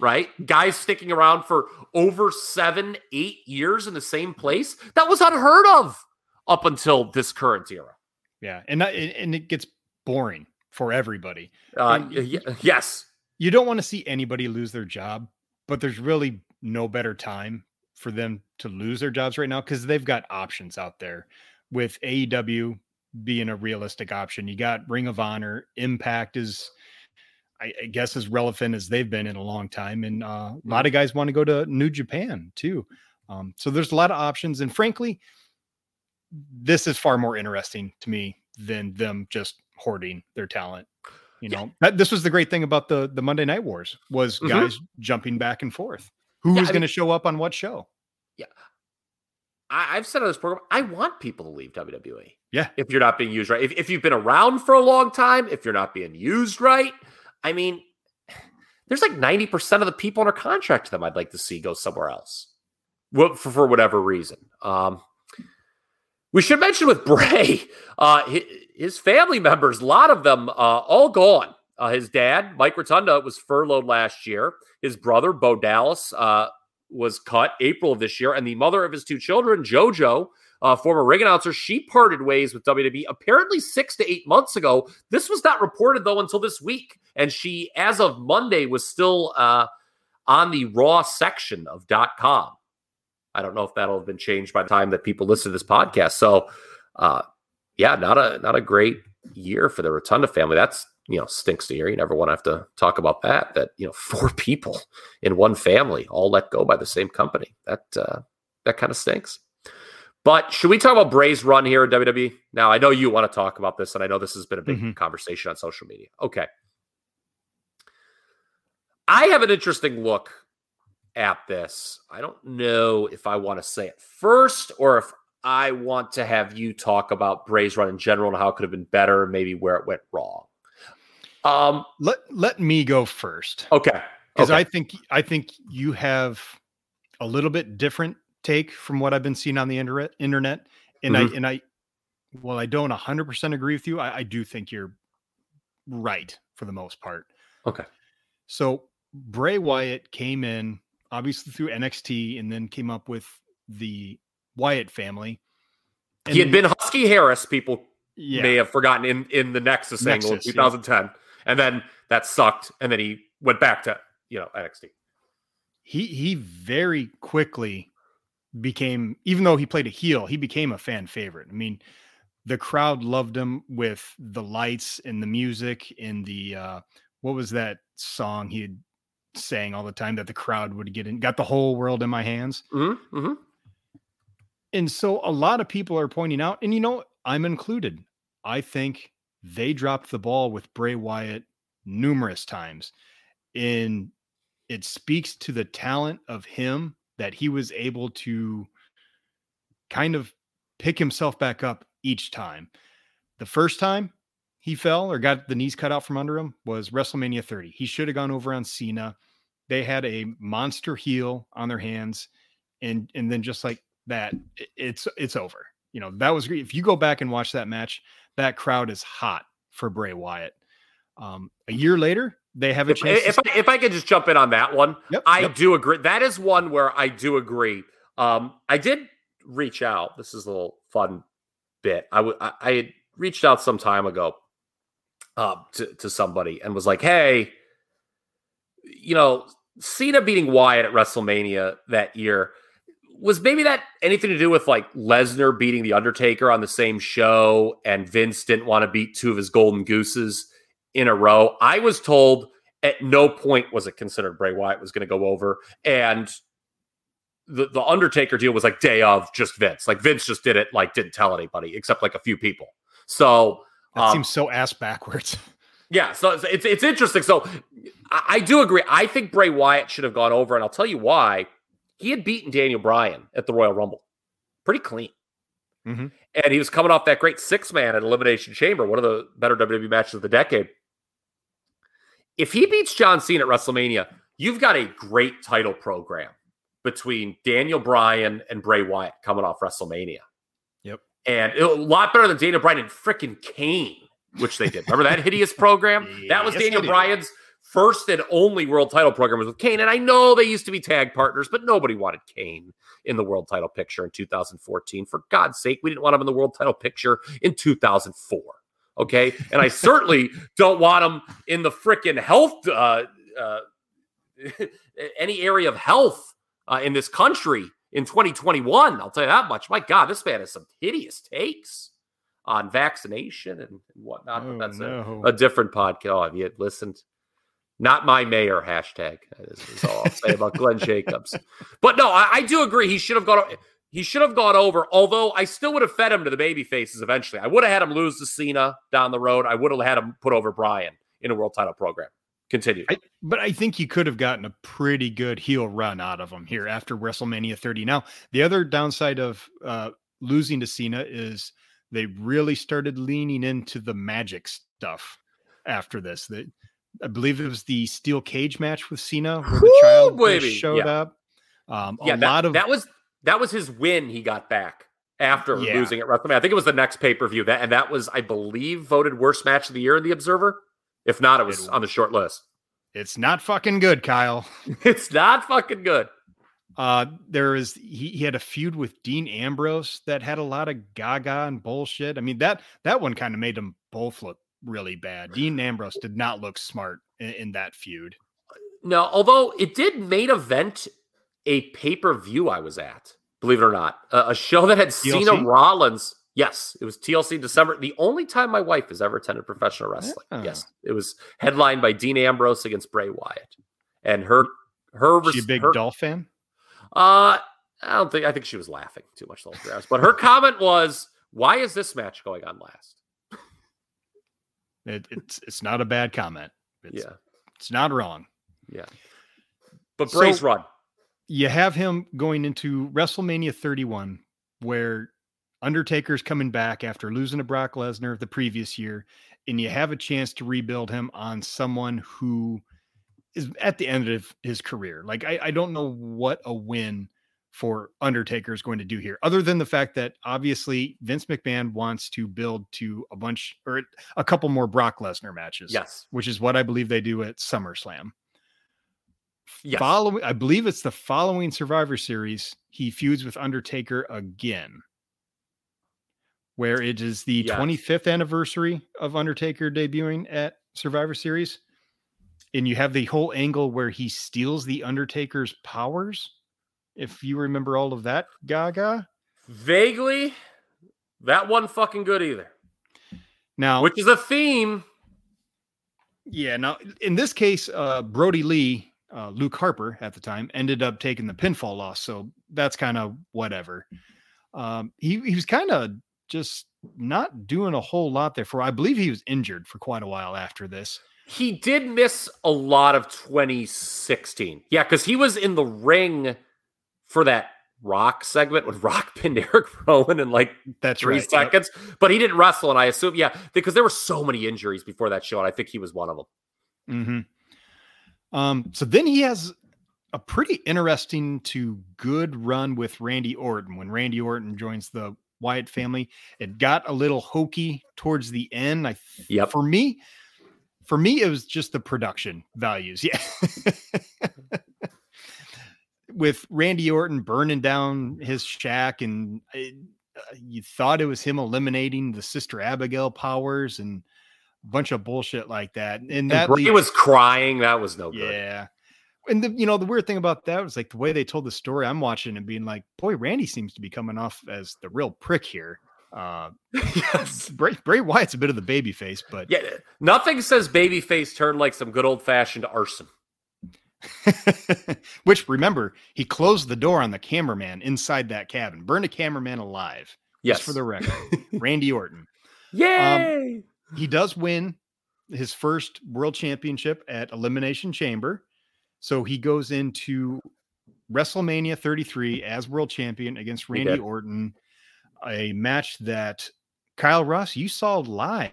F: Right? Guys sticking around for over seven, eight years in the same place. That was unheard of up until this current era.
E: Yeah, and not- and it gets boring for everybody.
F: Uh, y- yes.
E: You don't want to see anybody lose their job, but there's really no better time for them to lose their jobs right now because they've got options out there with AEW being a realistic option. You got Ring of Honor, Impact is, I, I guess, as relevant as they've been in a long time, and uh, a lot of guys want to go to New Japan too. Um, so there's a lot of options, and frankly, this is far more interesting to me than them just hoarding their talent. You know, that, this was the great thing about the the Monday Night Wars was
F: Mhm.
E: guys jumping back and forth. Who
F: Yeah,
E: was going to show up on what show?
F: Yeah, I've said on this program, I want people to leave WWE.
E: Yeah.
F: If you're not being used right. If, if you've been around for a long time, if you're not being used right, I mean, there's like 90% of the people under contract to them I'd like to see go somewhere else Wha- for, for whatever reason. Um, we should mention with [LAUGHS] Bray, uh, his, his family members, a lot of them, uh, all gone. Uh, his dad, Mike Rotunda, was furloughed last year. His brother, Bo Dallas, uh, was cut April of this year, and the mother of his two children, JoJo, uh, former ring announcer, she parted ways with WWE apparently six to eight months ago. This was not reported though until this week, and she, as of Monday, was still uh, on the Raw section of dot .com. I don't know if that'll have been changed by the time that people listen to this podcast. So, uh, yeah, not a not a great year for the Rotunda family. That's you know stinks to hear. You never want to have to talk about that. That you know [LAUGHS] four people in one family all let go by the same company. That uh, that kind of stinks. But should we talk about Bray's run here in WWE? Now I know you want to talk about this, and I know this has been a big
E: Mhm.
F: conversation on social media. Okay, I have an interesting look at this. I don't know if I want to say it first or if I want to have you talk about Bray's run in general and how it could have been better, maybe where it went wrong. Um.
E: Let let me go first
F: Okay.
E: because
F: okay.
E: I think I think you have a little bit different take from what I've been seeing on the internet. Internet, and
F: Mm-hmm.
E: I and I, well, I don't 100 percent agree with you. I, I do think you're right for the most part.
F: Okay.
E: So Bray Wyatt came in obviously through NXT and then came up with the Wyatt family.
F: he had been Husky Harris. People
E: yeah.
F: may have forgotten in in the Nexus, angle in
E: Nexus, yeah.
F: 2010, and then that sucked, and then he went back to you know NXT.
E: he he very quickly became even though he played a heel he became a fan favorite. I mean the crowd loved him with the lights and the music and the uh what was that song he had sang all the time that the crowd would get in got the whole world in my hands
F: Mm-hmm, mm-hmm.
E: and so a lot of people are pointing out and you know i'm included. I think they dropped the ball with bray wyatt numerous times and it speaks to the talent of him that he was able to kind of pick himself back up each time. The first time he fell or got the knees cut out from under him was WrestleMania 30. He should have gone over on Cena. They had a monster heel on their hands, and and then just like that, it's it's over. You know that was. If you go back and watch that match, that crowd is hot for Bray Wyatt. Um, a year later, they have a
F: If,
E: chance. to
F: if, I, if I could just jump in on that one,
E: Yep,
F: I
E: yep.
F: do agree. That is one where I do agree. Um, I did reach out. This is a little fun bit. I I I had reached out some time ago uh, to to somebody and was like, "Hey, you know, Cena beating Wyatt at WrestleMania that year." Was maybe that anything to do with like Lesnar beating The Undertaker on the same show and Vince didn't want to beat two of his golden gooses in a row? I was told at no point was it considered Bray Wyatt was going to go over. And the, the Undertaker deal was like day of just Vince. Like Vince just did it, like didn't tell anybody except like a few people. So
E: that
F: um,
E: seems so ass backwards.
F: yeah, so it's, it's interesting. So I, I do agree. I think Bray Wyatt should have gone over, and I'll tell you why. He had beaten Daniel Bryan at the Royal Rumble, pretty clean,
E: Mhm.
F: and he was coming off that great six man at Elimination Chamber, one of the better WWE matches of the decade. If he beats John Cena at WrestleMania, you've got a great title program between Daniel Bryan and Bray Wyatt coming off WrestleMania.
E: Yep.
F: And it- a lot better than Daniel Bryan and freaking Kane, which they did. Remember that hideous program? That was
E: Yes,
F: Daniel. Bryan's first and only world title program was with Kane. And I know they used to be tag partners, but nobody wanted Kane in the world title picture in 2014. For God's sake, we didn't want him in the world title picture in 2004. Okay. And I certainly don't want him in the freaking health, uh, uh, [LAUGHS] any area of health uh, in this country in 2021. I'll tell you that much. My God, this man has some hideous takes on vaccination and, whatnot.
E: Oh,
F: but that's a,
E: no.
F: a different podcast. Oh, have you listened? Not my mayor hashtag. That is, is all I'll say about Glenn Jacobs. But no, I, I do agree. He should have gone. He should have gone over. Although I still would have fed him to the baby faces eventually. I would have had him lose to Cena down the road. I would have had him put over Bryan in a world title program. Continue.
E: I, but I think you could have gotten a pretty good heel run out of him here after WrestleMania 30. Now, the other downside of uh, losing to Cena is they really started leaning into the magic stuff after this. That I believe it was the steel cage match with Cena where the child showed
F: Yeah.
E: up. Um,
F: yeah,
E: a
F: that,
E: lot of
F: that was that was his win. He got back after
E: Yeah.
F: losing at WrestleMania. I think it was the next pay per view. That and that was, I believe, voted worst match of the year in the Observer. If not, it was
E: It
F: on the short list.
E: it's not fucking good, Kyle. [LAUGHS]
F: It's not fucking good.
E: Uh, there is he, he had a feud with Dean Ambrose that had a lot of gaga and bullshit. I mean that that one kind of made them both look really bad. Dean Ambrose did not look smart in, in that feud.
F: No, although it did main event a pay per view I was at, believe it or not, a, a show that had Cena
E: TLC?
F: Rollins. Yes, it was TLC December. The only time my wife has ever attended professional wrestling.
E: Yeah.
F: Yes, it was headlined by Dean Ambrose against Bray Wyatt, and her her
E: She a big
F: her,
E: Dolph fan?
F: Uh, I don't think. I think she was laughing too much the whole three hours. But her [LAUGHS] comment was, "Why is this match going on last?"
E: It, it's it's not a bad comment. It's,
F: yeah,
E: it's not wrong.
F: yeah. But
E: So-
F: Bray's run.
E: You have him going into WrestleMania 31, where Undertaker's coming back after losing to Brock Lesnar the previous year, and you have a chance to rebuild him on someone who is at the end of his career. Like I, I don't know what a win for Undertaker is going to do here, other than the fact that obviously Vince McMahon wants to build to a bunch or a couple more Brock Lesnar matches.
F: Yes,
E: Which is what I believe they do at SummerSlam.
F: Yes.
E: Following, I believe it's the following Survivor Series, he feuds with Undertaker again. where it is the
F: Yes.
E: 25th anniversary of Undertaker debuting at Survivor Series. And you have the whole angle where he steals the Undertaker's powers. If you remember all of that, Gaga.
F: Vaguely, that wasn't fucking good either.
E: Now,
F: Which is a theme.
E: Yeah, now in this case, uh, Brodie Lee, uh, Luke Harper at the time, ended up taking the pinfall loss. So that's kind of whatever. Um, he, he was kind of just not doing a whole lot there for, I believe he was injured for quite a while after this.
F: He did miss a lot of 2016. Yeah, because he was in the ring for that Rock segment when [LAUGHS] Rock pinned Eric Rowan in like
E: That's
F: three
E: right. Yep.
F: seconds, but he didn't wrestle. And I assume, yeah, because there were so many injuries before that show, and I think he was one of them.
E: hmm Um, so then he has a pretty interesting to good run with Randy Orton when Randy Orton joins the Wyatt family. It got a little hokey towards the end. I
F: Yep.
E: for me, for me, it was just the production values. [LAUGHS] Yeah. with Randy Orton burning down his shack and it, uh, you thought it was him eliminating the sister Abigail powers and bunch of bullshit like that. And,
F: And
E: that he
F: was crying. That was no good.
E: yeah. And the you know the weird thing about that was like the way they told the story. I'm watching and being like, boy, Randy seems to be coming off as the real prick here. Uh, [LAUGHS]
F: yes.
E: Bray, Bray Wyatt's a bit of the baby face, but
F: Yeah. Nothing says babyface turn like some good old fashioned arson. [LAUGHS]
E: which remember he closed the door on the cameraman inside that cabin, burned a cameraman alive.
F: Yes.
E: Just for the record, [LAUGHS] Randy Orton.
F: Yay.
E: He does win his first world championship at Elimination Chamber. So he goes into WrestleMania 33 as world champion against Randy. Orton, a match that Kyle Ross you saw live.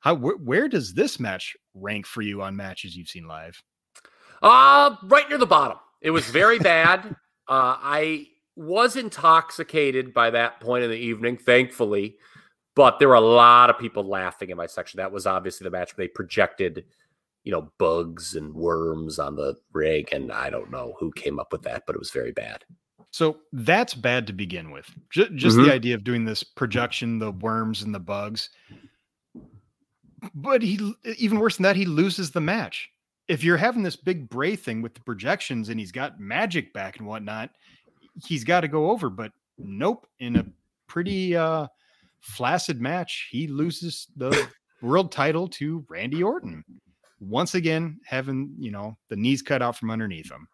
E: How wh- where does this match rank for you on matches you've seen live?
F: Uh, right near the bottom. It was very [LAUGHS] bad. Uh, I was intoxicated by that point in the evening, thankfully, but there were a lot of people laughing in my section. That was obviously the match where they projected, you know, bugs and worms on the rig, and I don't know who came up with that, but it was very bad.
E: So that's bad to begin with. Ju- just
F: Mhm.
E: the idea of doing this projection, the worms and the bugs. But he, even worse than that, he loses the match. If you're having this big Bray thing with the projections and he's got magic back and whatnot, he's got to go over. But nope, in a pretty uh, flaccid match, he loses the world title to Randy Orton. Once again, having you know the knees cut out from underneath him.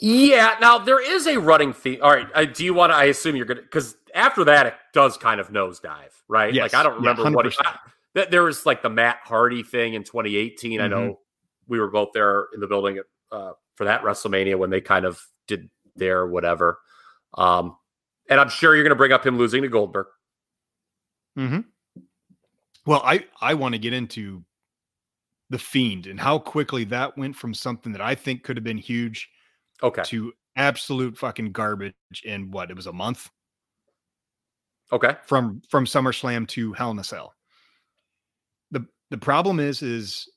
F: Yeah. Now there is a running theme. All right. I, do you want to? I assume you're gonna because after that it does kind of nosedive, right?
E: Yes,
F: Like I don't
E: yeah,
F: remember what he,
E: 100%.
F: I- that there was like the Matt Hardy thing in 2018. I
E: Mhm.
F: know we were both there in the building uh, for that WrestleMania when they kind of did their whatever. Um, and I'm sure you're going to bring up him losing to Goldberg.
E: hmm Well, I I want to get into the fiend and how quickly that went from something that I think could have been huge
F: Okay.
E: to absolute fucking garbage in what it was a month
F: Okay.
E: from from SummerSlam to Hell in a Cell. the The problem is is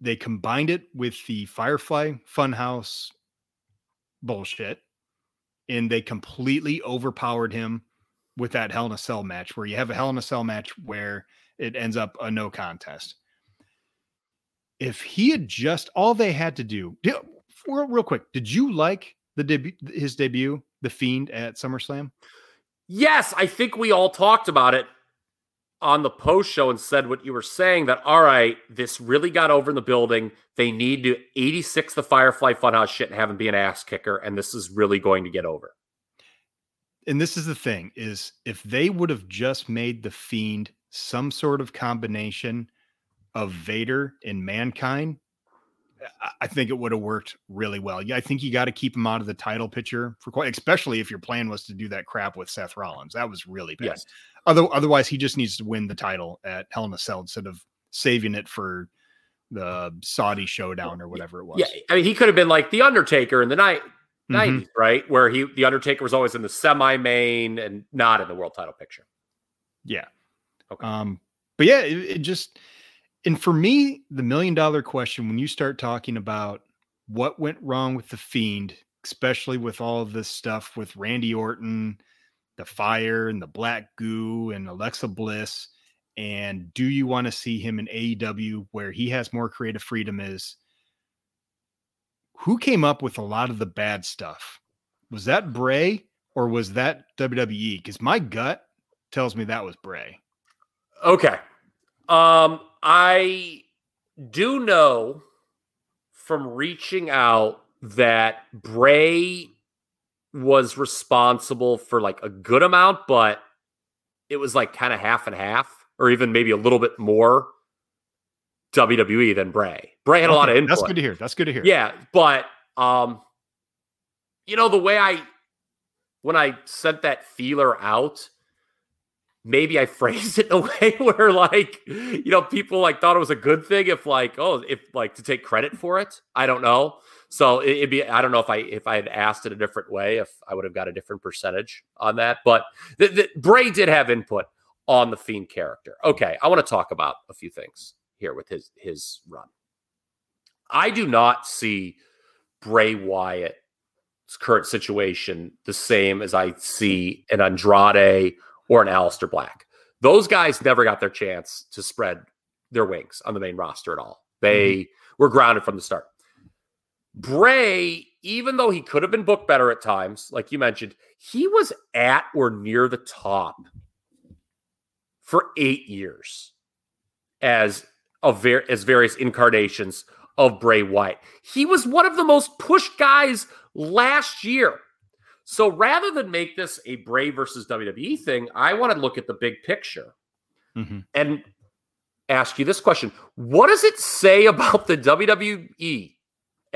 E: they combined it with the Firefly Funhouse bullshit, and they completely overpowered him with that Hell in a Cell match, where you have a Hell in a Cell match where it ends up a no contest. If he had just all they had to do, di- real, real quick, did you like the debut, his debut, the Fiend at SummerSlam?
F: Yes, I think we all talked about it on the post show and said what you were saying that all right, this really got over in the building. They need to 86 the Firefly Funhouse shit and have him be an ass kicker, and this is really going to get over.
E: and this is the thing is if they would have just made the fiend some sort of combination of Vader and mankind, I- think it would have worked really well. Yeah, I think you got to keep him out of the title picture for quite, especially if your plan was to do that crap with Seth Rollins. That was really bad.
F: Yes.
E: Other, otherwise, he just needs to win the title at Hell in a Cell instead of saving it for the Saudi showdown or whatever it was.
F: Yeah, I mean, he could have been like the Undertaker in the night.
E: Mhm.
F: 90s, right? Where he the Undertaker was always in the semi main and not in the world title picture.
E: Yeah.
F: Okay.
E: Um, but yeah, it, it just and for me, the million dollar question when you start talking about what went wrong with the fiend, especially with all of this stuff with Randy Orton the fire and the black goo and Alexa Bliss? And do you want to see him in AEW where he has more creative freedom? Is who came up with a lot of the bad stuff? Was that Bray or was that WWE? Because my gut tells me that was Bray.
F: Okay. Um, I do know from reaching out that Bray was responsible for like a good amount, but it was like kind of half and half, or even maybe a little bit more WWE than Bray. Bray had a lot of
E: Okay,
F: input.
E: That's good to hear. That's good to hear.
F: Yeah, but um, you know the way I when I sent that feeler out, maybe I [LAUGHS] phrased it in a way [LAUGHS] where like you know people like thought it was a good thing if like oh if like to take credit for it. I don't know. So it, it'd be I don't know if I if I had asked it a different way if I would have got a different percentage on that. But the, the, Bray did have input on the fiend character. Okay, I want to talk about a few things here with his his run. I do not see Bray Wyatt's current situation the same as I see an Andrade or an Aleister Black. Those guys never got their chance to spread their wings on the main roster at all. They mm-hmm. were grounded from the start. Bray, even though he could have been booked better at times, like you mentioned, he was at or near the top for eight years as of ver- as various incarnations of Bray Wyatt. He was one of the most pushed guys last year. So rather than make this a Bray versus WWE thing, I want to look at the big picture
E: Mhm.
F: and ask you this question. What does it say about the WWE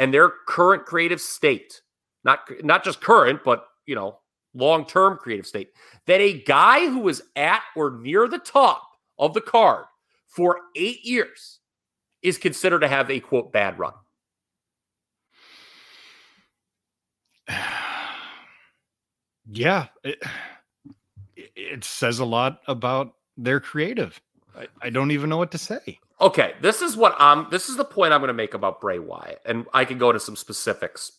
F: and their current creative state? Not not just current, but you know, long-term creative state. That a guy who was at or near the top of the card for 8 years is considered to have a quote bad run. [SIGHS]
E: yeah, it, it says a lot about their creative. I, I don't even know what to say.
F: Okay, this is what I'm this is the point I'm going to make about Bray Wyatt and I can go into some specifics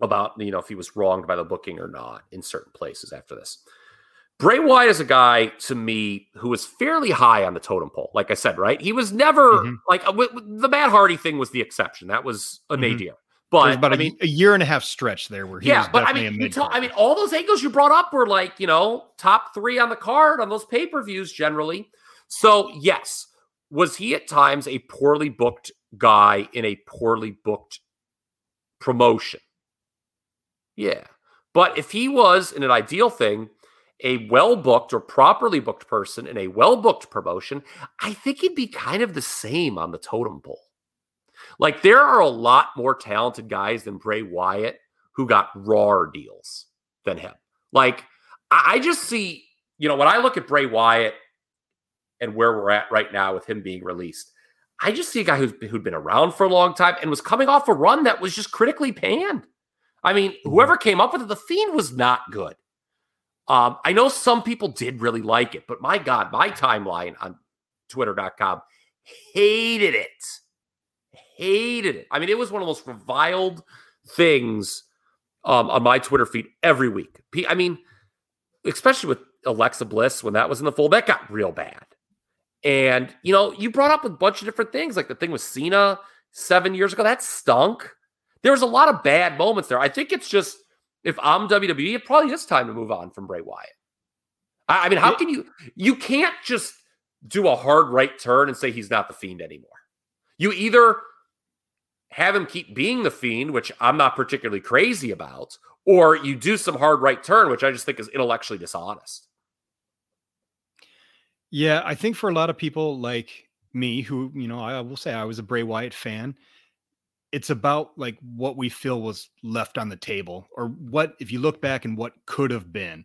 F: about you know if he was wronged by the booking or not in certain places after this. Bray Wyatt is a guy to me who was fairly high on the totem pole. Like I said, right? He was never
E: Mhm.
F: like uh, w- w- the Matt Hardy thing was the exception. That was a
E: Mhm.
F: nadir.
E: There's
F: But
E: about
F: I mean,
E: a year and a half stretch there where he
F: yeah,
E: was
F: but I mean,
E: a
F: you tell, I mean, all those angles you brought up were like, you know, top three on the card on those pay per views generally. So, yes, was he at times a poorly booked guy in a poorly booked promotion? Yeah. But if he was, in an ideal thing, a well booked or properly booked person in a well booked promotion, I think he'd be kind of the same on the totem pole. Like there are a lot more talented guys than Bray Wyatt who got raw deals than him. Like I just see, you know, when I look at Bray Wyatt and where we're at right now with him being released, I just see a guy who's who'd been around for a long time and was coming off a run that was just critically panned. I mean, whoever came up with it, the Fiend was not good. Um, I know some people did really like it, but my God, my timeline on Twitter.com hated it hated it. I mean, it was one of the most reviled things um, on my Twitter feed every week. I mean, especially with Alexa Bliss when that was in the fold, that got real bad. And you know, you brought up a bunch of different things, like the thing with Cena seven years ago. That stunk. There was a lot of bad moments there. I think it's just if I'm WWE, it probably is time to move on from Bray Wyatt. I, I mean, how can you? You can't just do a hard right turn and say he's not the fiend anymore. You either have him keep being the fiend, which I'm not particularly crazy about, or you do some hard right turn, which I just think is intellectually dishonest.
E: Yeah, I think for a lot of people like me, who you know, I will say I was a Bray Wyatt fan. It's about like what we feel was left on the table, or what if you look back and what could have been.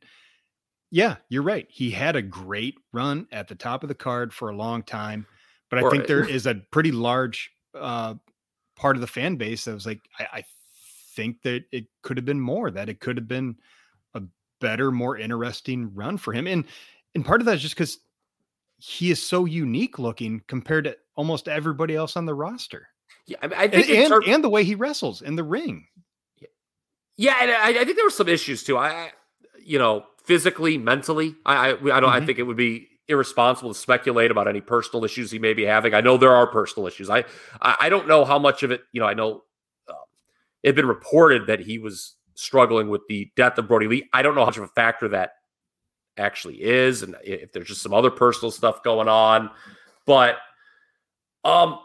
E: Yeah, you're right. He had a great run at the top of the card for a long time, but I
F: Or-
E: think there [LAUGHS] is a pretty large uh, part of the fan base that was like, I, I think that it could have been more. That it could have been a better, more interesting run for him, and and part of that is just because he is so unique looking compared to almost everybody else on the roster.
F: Yeah, I, mean, I
E: And,
F: think in
E: and,
F: term-
E: and the way he wrestles in the ring.
F: Yeah, and I, I think there were some issues too. I, I- you know, physically, mentally. I I, I don't. I
E: Mhm.
F: think it would be irresponsible to speculate about any personal issues he may be having. I know there are personal issues. I I, I don't know how much of it. You know, I know um, it had been reported that he was struggling with the death of Brodie Lee. I don't know how much of a factor that actually is, and if there's just some other personal stuff going on. But um,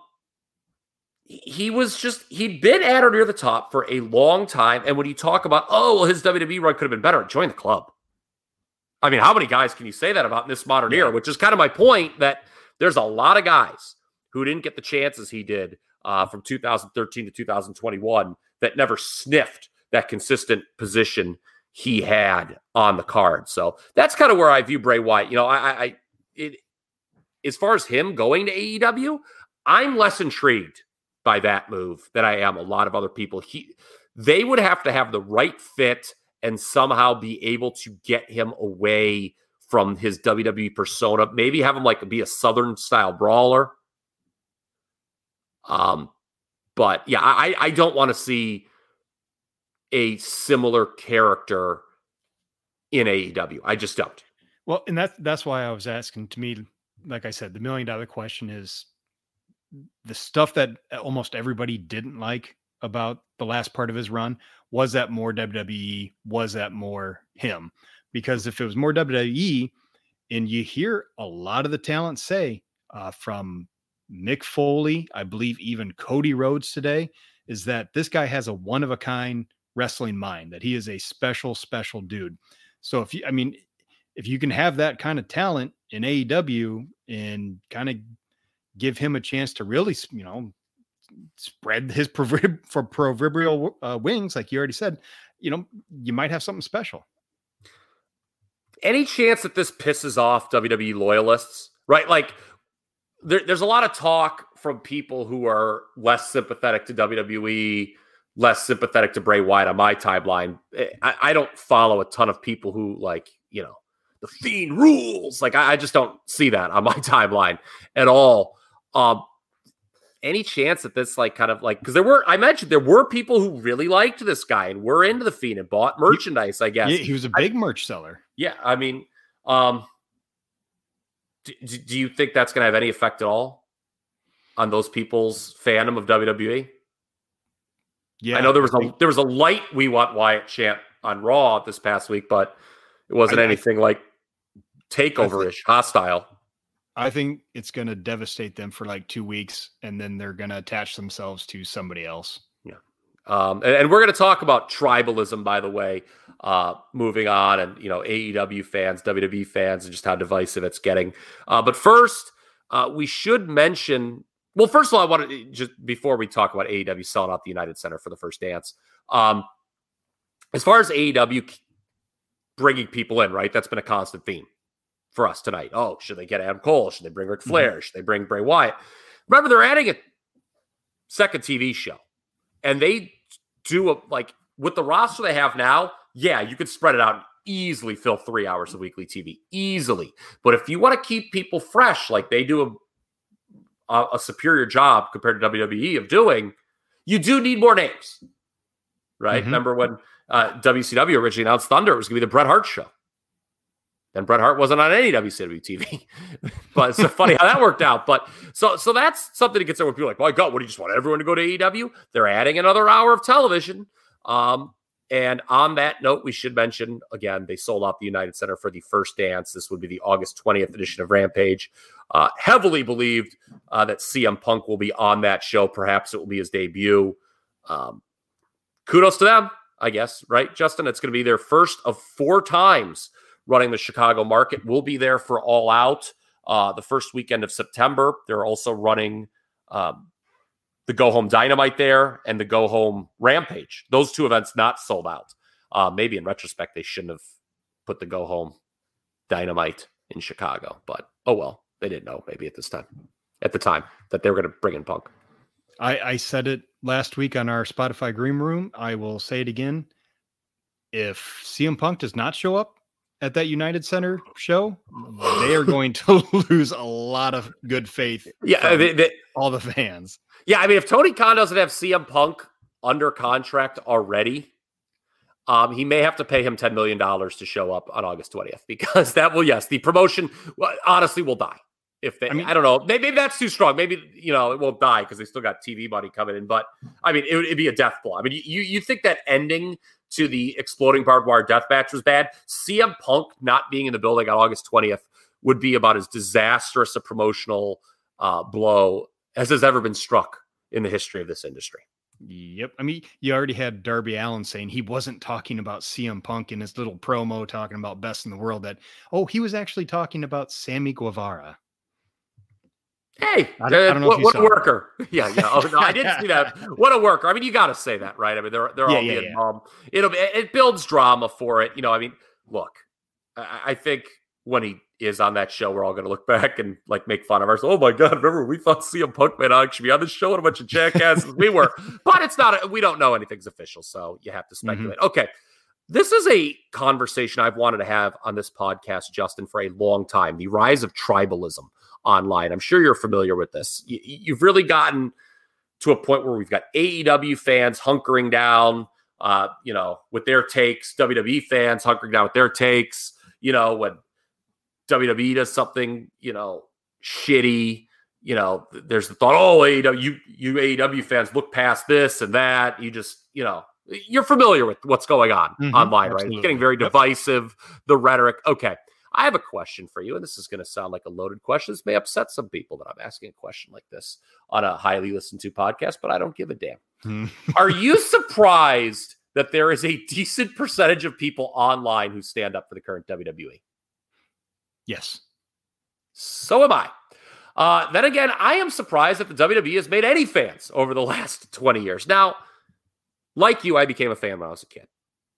F: he was just he'd been at or near the top for a long time. And when you talk about, oh, well, his WWE run could have been better, join the club. I mean, how many guys can you say that about in this modern era? Which is kind of my point that there's a lot of guys who didn't get the chances he did uh, from 2013 to 2021 that never sniffed that consistent position he had on the card. So that's kind of where I view Bray Wyatt. You know, I, I, it, as far as him going to AEW, I'm less intrigued by that move than I am a lot of other people. He, they would have to have the right fit and somehow be able to get him away from his WWE persona. Maybe have him like be a Southern style brawler. Um, but yeah, I I don't want to see a similar character in AEW. I just don't.
E: Well, and that's that's why I was asking. To me, like I said, the million dollar question is the stuff that almost everybody didn't like about the last part of his run. Was that more WWE? Was that more him? Because if it was more WWE, and you hear a lot of the talent say uh, from Mick Foley, I believe even Cody Rhodes today, is that this guy has a one of a kind wrestling mind, that he is a special, special dude. So if you, I mean, if you can have that kind of talent in AEW and kind of give him a chance to really, you know, spread his [LAUGHS] proverb for proverbial uh, wings, like you already said, you know, you might have something special.
F: Any chance that this pisses off WWE loyalists, right? Like, there, there's a lot of talk from people who are less sympathetic to WWE, less sympathetic to Bray Wyatt on my timeline. I, I don't follow a ton of people who like, you know, the fiend rules. Like, I, I just don't see that on [LAUGHS] my timeline at all. Um, any chance that this like kind of like because there were I mentioned there were people who really liked this guy and were into the fiend and bought merchandise. I guess
E: Yeah, he was a big merch seller.
F: yeah, I mean, um, do, do do you think that's going to have any effect at all on those people's fandom of WWE?
E: Yeah,
F: I know there was a there was a light "We Want Wyatt" chant on Raw this past week, but it wasn't
E: I- I-
F: anything like takeover ish, hostile.
E: I think it's going to devastate them for like two weeks, and then they're going to attach themselves to somebody else.
F: Yeah, um, and, and we're going to talk about tribalism, by the way, uh, moving on, and you know AEW fans, WWE fans, and just how divisive it's getting. Uh, but first, uh, we should mention. Well, first of all, I want to just before we talk about AEW selling out the United Center for the first dance. Um, as far as AEW bringing people in, right? That's been a constant theme for us tonight. Oh, should they get Adam Cole? Should they bring Ric Flair? Should they bring Bray Wyatt? Remember, they're adding a second TV show, and they do a like with the roster they have now. Yeah, you could spread it out and easily fill three hours of weekly TV easily. But if you want to keep people fresh, like they do a, a, superior job compared to WWE of doing, you do need more names, right?
E: Mhm.
F: Remember when uh, WCW originally announced Thunder, it was going to be the Bret Hart show. Then Bret Hart wasn't on any WCW TV, [LAUGHS] but it's so funny how that worked out. But so so that's something to consider when people are like, "My God, what do you just want everyone to go to AEW?" They're adding another hour of television. Um, and on that note, we should mention again they sold out the United Center for the first dance. This would be the August twentieth edition of Rampage. Uh, heavily believed uh, that CM Punk will be on that show. Perhaps it will be his debut. Um, kudos to them, I guess. Right, Justin? It's going to be their first of four times running the Chicago market. We'll be there for All Out uh, the first weekend of September. They're also running um, the Go Home Dynamite there and the Go Home Rampage. Those two events not sold out. Uh, maybe in retrospect, they shouldn't have put the Go Home Dynamite in Chicago, but oh well, they didn't know maybe at this time, at the time that they were going to bring in Punk.
E: I, I said it last week on our Spotify Green Room. I will say it again. If CM Punk does not show up at that United Center show, they are [LAUGHS] going to [LAUGHS] lose a lot of good faith.
F: Yeah, they- they-
E: all the fans.
F: Yeah, I mean, if Tony Khan doesn't have CM Punk under contract already, Um, he may have to pay him $10 million to show up on August 20th because that will, yes, the promotion honestly will die. If they, I, mean, I don't know, maybe, maybe, that's too strong. Maybe, you know, it won't die because they still got TV money coming in. But I mean, it would it'd be a death blow. I mean, you, you think that ending to the exploding barbed wire death match was bad? CM Punk not being in the building on August 20th would be about as disastrous a promotional uh, blow as has ever been struck in the history of this industry.
E: Yep. I mean, you already had Darby Allin saying he wasn't talking about CM Punk in his little promo talking about best in the world. That, oh, he was actually talking about Sammy Guevara.
F: Hey, I, uh, I don't know what, what a worker. [LAUGHS] Yeah, yeah. Oh, no, I didn't see that. [LAUGHS] What a worker. I mean, you got to say that, right? I mean, they're they're yeah, all yeah, being yeah. It'll it builds drama for it. You know, I mean, look, I, I think when he is on that show, we're all going to look back and like make fun of ourselves. Oh my god, remember we thought CM Punk man I should be on the show and a bunch of jackasses we were, [LAUGHS] but it's not. A, we don't know anything's official, so you have to mm-hmm. speculate. Mm-hmm. Okay, this is a conversation I've wanted to have on this podcast, Justin, for a long time. The rise of tribalism online. I'm sure you're familiar with this. You, you've really gotten to a point where we've got AEW fans hunkering down, uh, you know, with their takes. WWE fans hunkering down with their takes. You know, when WWE does something, you know, shitty. You know, there's the thought, oh, AEW, you, you AEW fans look past this and that. You just, you know, you're familiar with what's going on mm-hmm, online, absolutely. right? It's getting very divisive, yep. the rhetoric. Okay. I have a question for you, and this is going to sound like a loaded question. This may upset some people that I'm asking a question like this on a highly listened to podcast, but I don't give a damn. [LAUGHS] Are you surprised that there is a decent percentage of people online who stand up for the current WWE?
E: Yes.
F: So am I. Uh, then again, I am surprised that the WWE has made any fans over the [LAUGHS] last 20 years. Now, like you, I became a fan when I was a kid.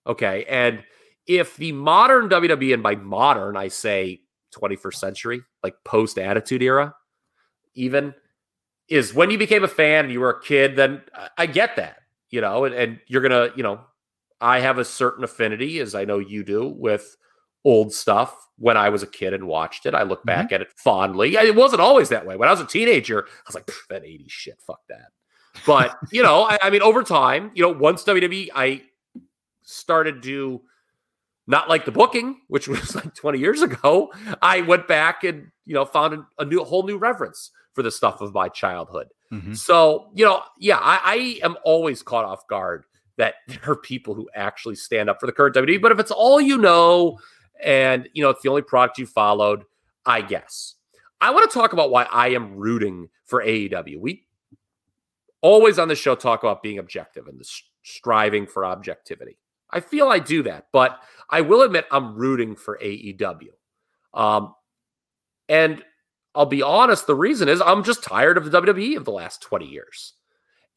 F: Okay. And if the modern WWE, and by modern, I say 21st century, like post attitude era, even is when you became a fan you were a kid, then I get that, you know, and, and you're going to, you know, I have a certain affinity, as I know you do, with old stuff when I was a kid and watched it. I look back mm-hmm. at it fondly. It wasn't always that way. When I was a teenager, I was like, that 80s shit, fuck that. But, [LAUGHS] you know, I, I, mean, over time, you know, once WWE, I started to not like the booking, which [LAUGHS] was like 20 years ago, I went back and, you know, found a, a new, whole new reverence for the stuff of my childhood. Mm-hmm. So, you know, yeah, I, I am always caught off guard that [LAUGHS] there are people who actually stand up for the current WWE. But if it's all you know, and you know it's the only product you followed i guess. I want to talk about why i am rooting for aew we always on the show talk about being objective and the striving for objectivity. I feel i do that but i will admit i'm rooting for aew um, and i'll be honest the reason is i'm just tired of the wwe of the last 20 years.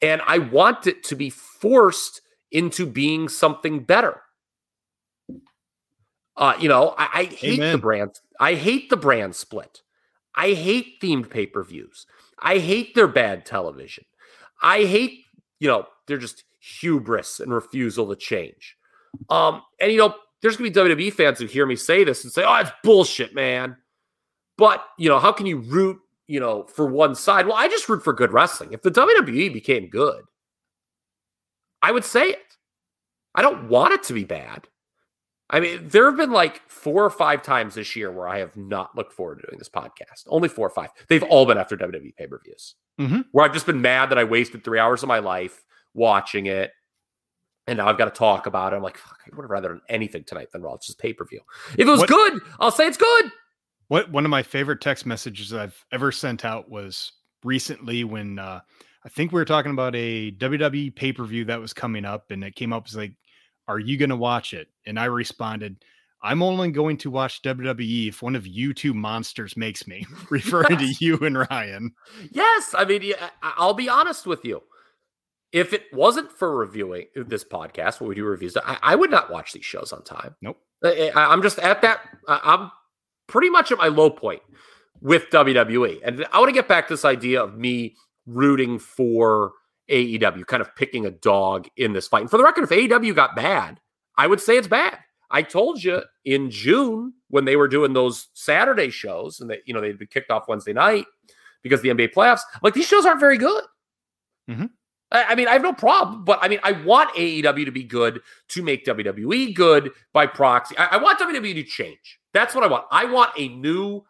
F: And i want it to be forced into being something better uh, you know, I, I hate Amen. the brand. I hate the brand split. I hate themed pay per views. I hate their bad television. I hate, you know, they're just hubris and refusal to change. Um, and you know, there's gonna be WWE fans who hear me say this and say, "Oh, it's bullshit, man." But you know, how can you root, you know, for one side? Well, I just root for good wrestling. If the WWE became good, I would say it. I don't want it to be bad. I mean, there have been like four or five times this year where I have not looked forward to doing this podcast. Only four or five. They've all been after WWE pay per views, mm-hmm. where I've just been mad that I wasted three hours of my life watching it. And now I've got to talk about it. I'm like, fuck, I would have rather done anything tonight than Raw. It's just pay per view. If it was what, good, I'll say it's good.
E: What one of my favorite text messages I've ever sent out was recently when uh, I think we were talking about a WWE pay per view that was coming up, and it came up as like are you going to watch it? And I responded, I'm only going to watch WWE if one of you two monsters makes me, [LAUGHS] referring to you and Ryan.
F: Yes. I mean, I'll be honest with you. If it wasn't for reviewing uh, this podcast, where we do reviews, I, I would not watch these shows on time.
E: Nope.
F: I, I'm just at that. I'm pretty much at my low point with WWE. And I want to get back to this idea of me rooting for AEW, kind of picking a dog in this fight. And for the record, if AEW got bad, I would say it's bad. I told you in June when they were doing those Saturday shows and that, you know, they'd be kicked off Wednesday night because the NBA playoffs, like these shows aren't very good. Mm-hmm. I, I mean, I have no problem, but I mean, I want AEW to be good to make WWE good by proxy. I, I want WWE to change. That's what I want. I want a new,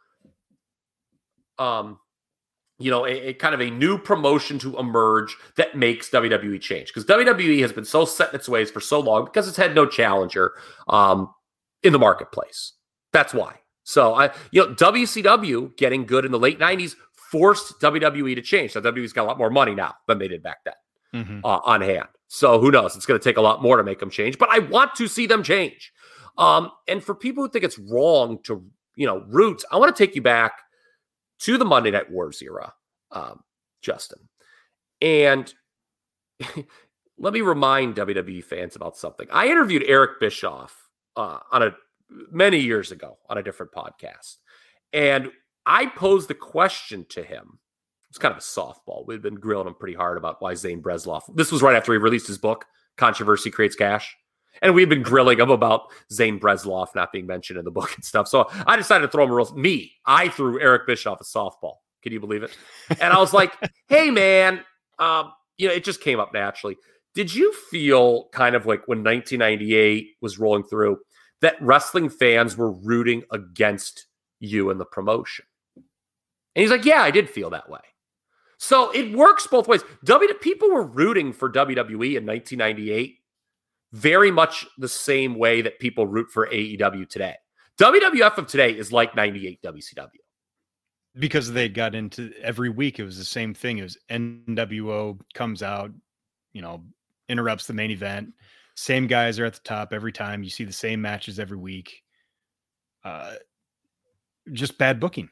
F: um, you know, a, a kind of a new promotion to emerge that makes WWE change because WWE has been so set in its ways for so long because it's had no challenger um, in the marketplace. That's why. So I, you know, WCW getting good in the late '90s forced WWE to change. So WWE's got a lot more money now than they did back then
E: Mhm.
F: uh, on hand. So who knows? It's going to take a lot more to make them change, but I want to see them change. Um, and for people who think it's wrong to, you know, roots, I want to take you back to the Monday Night Wars era, um, Justin. And [LAUGHS] let me remind WWE fans about something. I interviewed Eric Bischoff uh, on a many years ago on a different podcast, and I posed the question to him. It's kind of a softball. We've been grilling him pretty hard about why Zane Bresloff. This was right after he released his book, Controversy Creates Cash. And we've been grilling him about Zane Bresloff not being mentioned in the book and stuff. So I decided to throw him a real me. I threw Eric Bischoff a softball. Can you believe it? And I was like, [LAUGHS] hey man, um, you know, it just came up naturally. Did you feel kind of like when 1998 was rolling through that wrestling fans were rooting against you in the promotion? And he's like, Yeah, I did feel that way. So it works both ways. W people were rooting for WWE in 1998 very much the same way that people root for AEW today. WWF of today is like 98 WCW.
E: because they got into every week it was the same thing it was nwo comes out you know interrupts the main event same guys are at the top every time you see the same matches every week uh just bad booking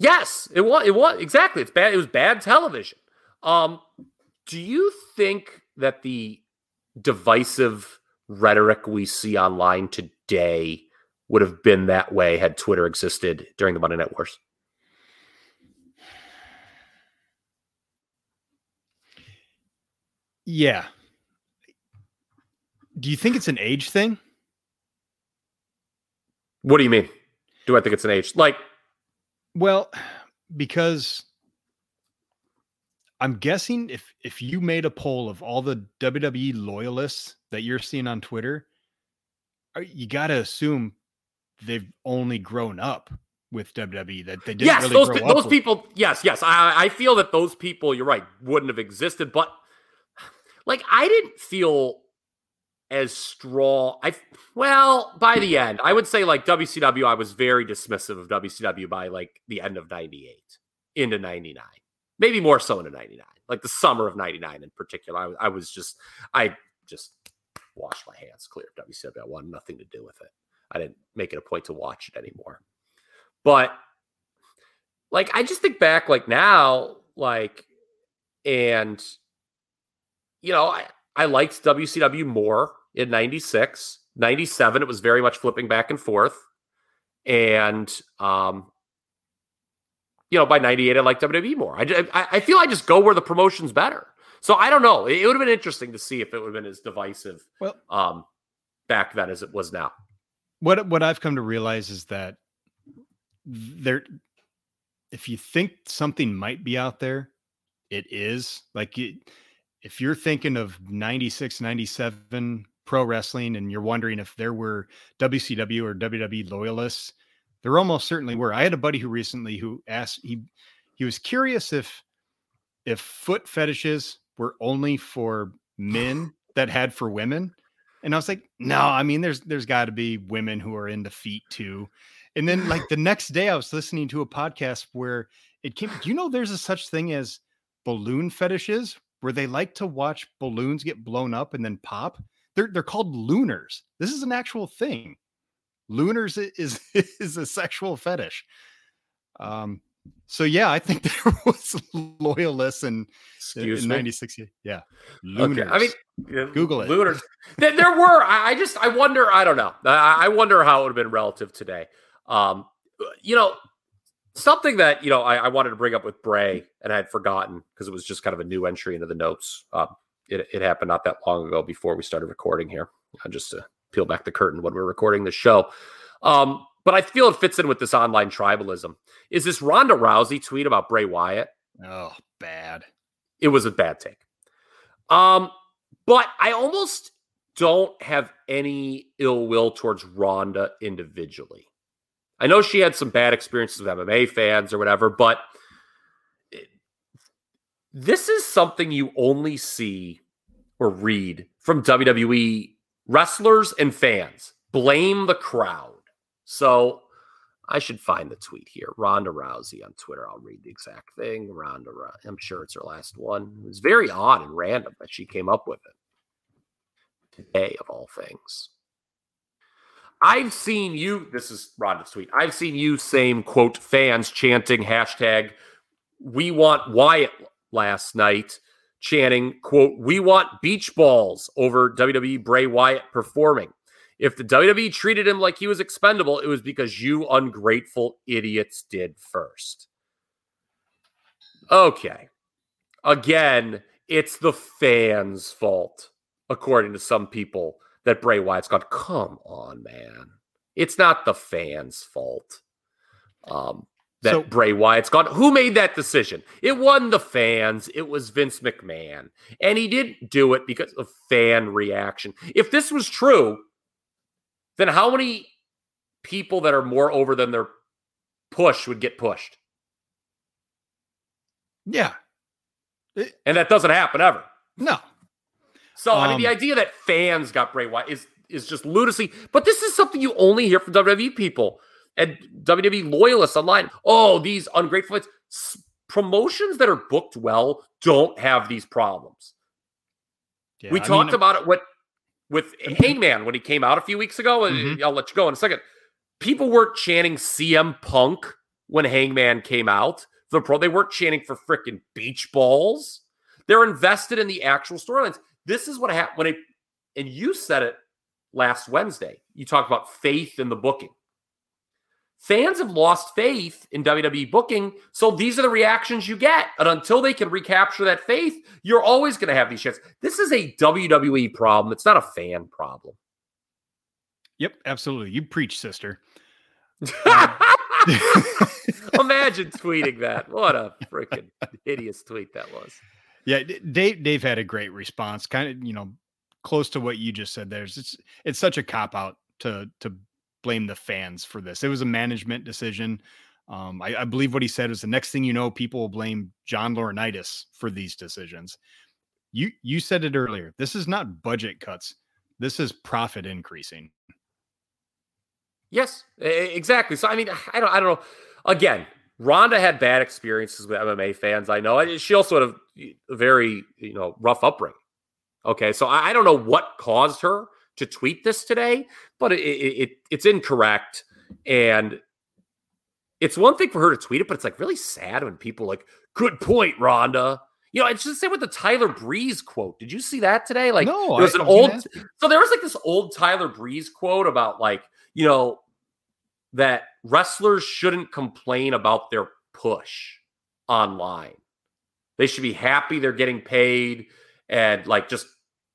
F: Yes, it was. It was exactly. It's bad. It was bad television. Um, do you think that the divisive rhetoric we see online today would have been that way had Twitter existed during the Monday Night Wars?
E: yeah do you think it's an age thing
F: What do you mean? Do I think it's an age? Like,
E: Well, because I'm guessing if if you made a poll of all the WWE loyalists that you're seeing on Twitter, uh, you got to assume they've only grown up with WWE. That they didn't
F: yes,
E: really
F: those
E: grow
F: pe- those
E: with-
F: people. Yes, yes. I I feel that those people. You're right. Wouldn't have existed, but [SIGHS] like I didn't feel as strong. I well by the end, I would say like WCW. I was very dismissive of WCW by like the end of '98 into '99, maybe more so into '99, like the summer of '99 in particular. I, I was just I just washed my hands clear WCW. I wanted nothing to do with it. I didn't make it a point to watch it anymore. But like I just think back like now, like and you know, I, I liked WCW more in 96. 97, it was very much flipping back and forth. And um, you know, by 98, I liked WWE more. I, I, I feel I just go where the promotion's better. So I don't know. It, it would have been interesting to see if it would have been as divisive
E: Well-
F: um back then as it was now.
E: what what I've come to realize is that there if you think something might be out there, it is. Like it, if you're thinking of 96, 97 pro wrestling and you're wondering if there were WCW or WWE loyalists, there almost certainly were. I had a buddy who recently who asked he he was curious if if foot fetishes were only for men [SIGHS] that had for women. And I was like, no, I mean, there's there's got to be women who are into feet too. And then like the next day, I was listening to a podcast where it came. Do you know there's a such thing as balloon fetishes where they like to watch balloons get blown up and then pop? They're they're called looners. This is an actual thing. Looners is [LAUGHS] is a sexual fetish. Um. So yeah, I think [LAUGHS] there was loyalists in,
F: Excuse
E: in '96. Yeah,
F: Okay. I mean,
E: Google it.
F: Looners. there, there were. I, just. I wonder. I don't know. I, I wonder how it would have been relative today. Um, you know, something that you know I, I wanted to bring up with Bray and I had forgotten because it was just kind of a new entry into the notes. Um, it, it happened not that long ago before we started recording here. Uh, just to peel back the curtain when we're recording the show. Um, but I feel it fits in with this online tribalism. Is this Ronda Rousey tweet about Bray Wyatt?
E: oh, bad.
F: it was a bad take. Um, but I almost don't have any ill will towards Ronda individually. I know she had some bad experiences with MMA fans or whatever, but this is something you only see or read from WWE wrestlers and fans. Blame the crowd. So I should find the tweet here. Ronda Rousey on Twitter. I'll read the exact thing. Ronda, I'm sure it's her last one. It was very odd and random that she came up with it today, of all things. I've seen you, this is Ronda's tweet. I've seen you, same quote, fans chanting hashtag we want Wyatt last night, chanting, quote, we want beach balls over WWE Bray Wyatt performing. If the WWE treated him like he was expendable, it was because you ungrateful idiots did first. Okay. Again, it's the fans' fault, according to some people that Bray Wyatt's gone. Come on, man. It's not the fans' fault. Um, that so, Bray Wyatt's gone. Who made that decision? It wasn't the fans. It was Vince McMahon. And he didn't do it because of fan reaction. If this was true, then how many people that are more over than their push would get pushed?
E: Yeah.
F: and that doesn't happen ever.
E: No.
F: So um, I mean, the um, idea that fans got Bray Wyatt is is just lunacy. But this is something you only hear from WWE people and WWE loyalists online. Oh, these ungrateful fans. promotions that are booked well don't have these problems. Yeah, we I talked mean, about it what with Hangman when he came out a few weeks ago. Mm-hmm. I'll let you go in a second. People weren't chanting CM Punk when Hangman came out. The pro they weren't chanting for freaking beach balls. They're invested in the actual storylines. This is what happened when it, and you said it last Wednesday. You talked about faith in the booking. Fans have lost faith in WWE booking, so these are the reactions you get. And until they can recapture that faith, you're always going to have these chances. This is a WWE problem. It's not a fan problem.
E: Yep, absolutely. You preach, sister. [LAUGHS] [LAUGHS]
F: Imagine tweeting that. What a freaking hideous tweet that was.
E: Yeah, Dave Dave had a great response. Kind of, you know, close to what you just said. There's it's it's such a cop out to to blame the fans for this. It was a management decision. Um, I, I, believe what he said was the next thing you know, people will blame John Laurinaitis for these decisions. You you said it earlier. This is not budget cuts. This is profit increasing.
F: Yes, exactly. So I mean, I don't I don't know. Again, Ronda had bad experiences with MMA fans. I know she also had a very you know rough upbringing. Okay, so I, I don't know what caused her to tweet this today, but it, it, it's incorrect. And it's one thing for her to tweet it, but it's like really sad when people like, good point, Ronda. You know, it's just the same with the Tyler Breeze quote. Did you see that today? Like,
E: no,
F: there was an old. So there was like this old Tyler Breeze quote about like, you know, that wrestlers shouldn't complain about their push online. They should be happy they're getting paid and like just,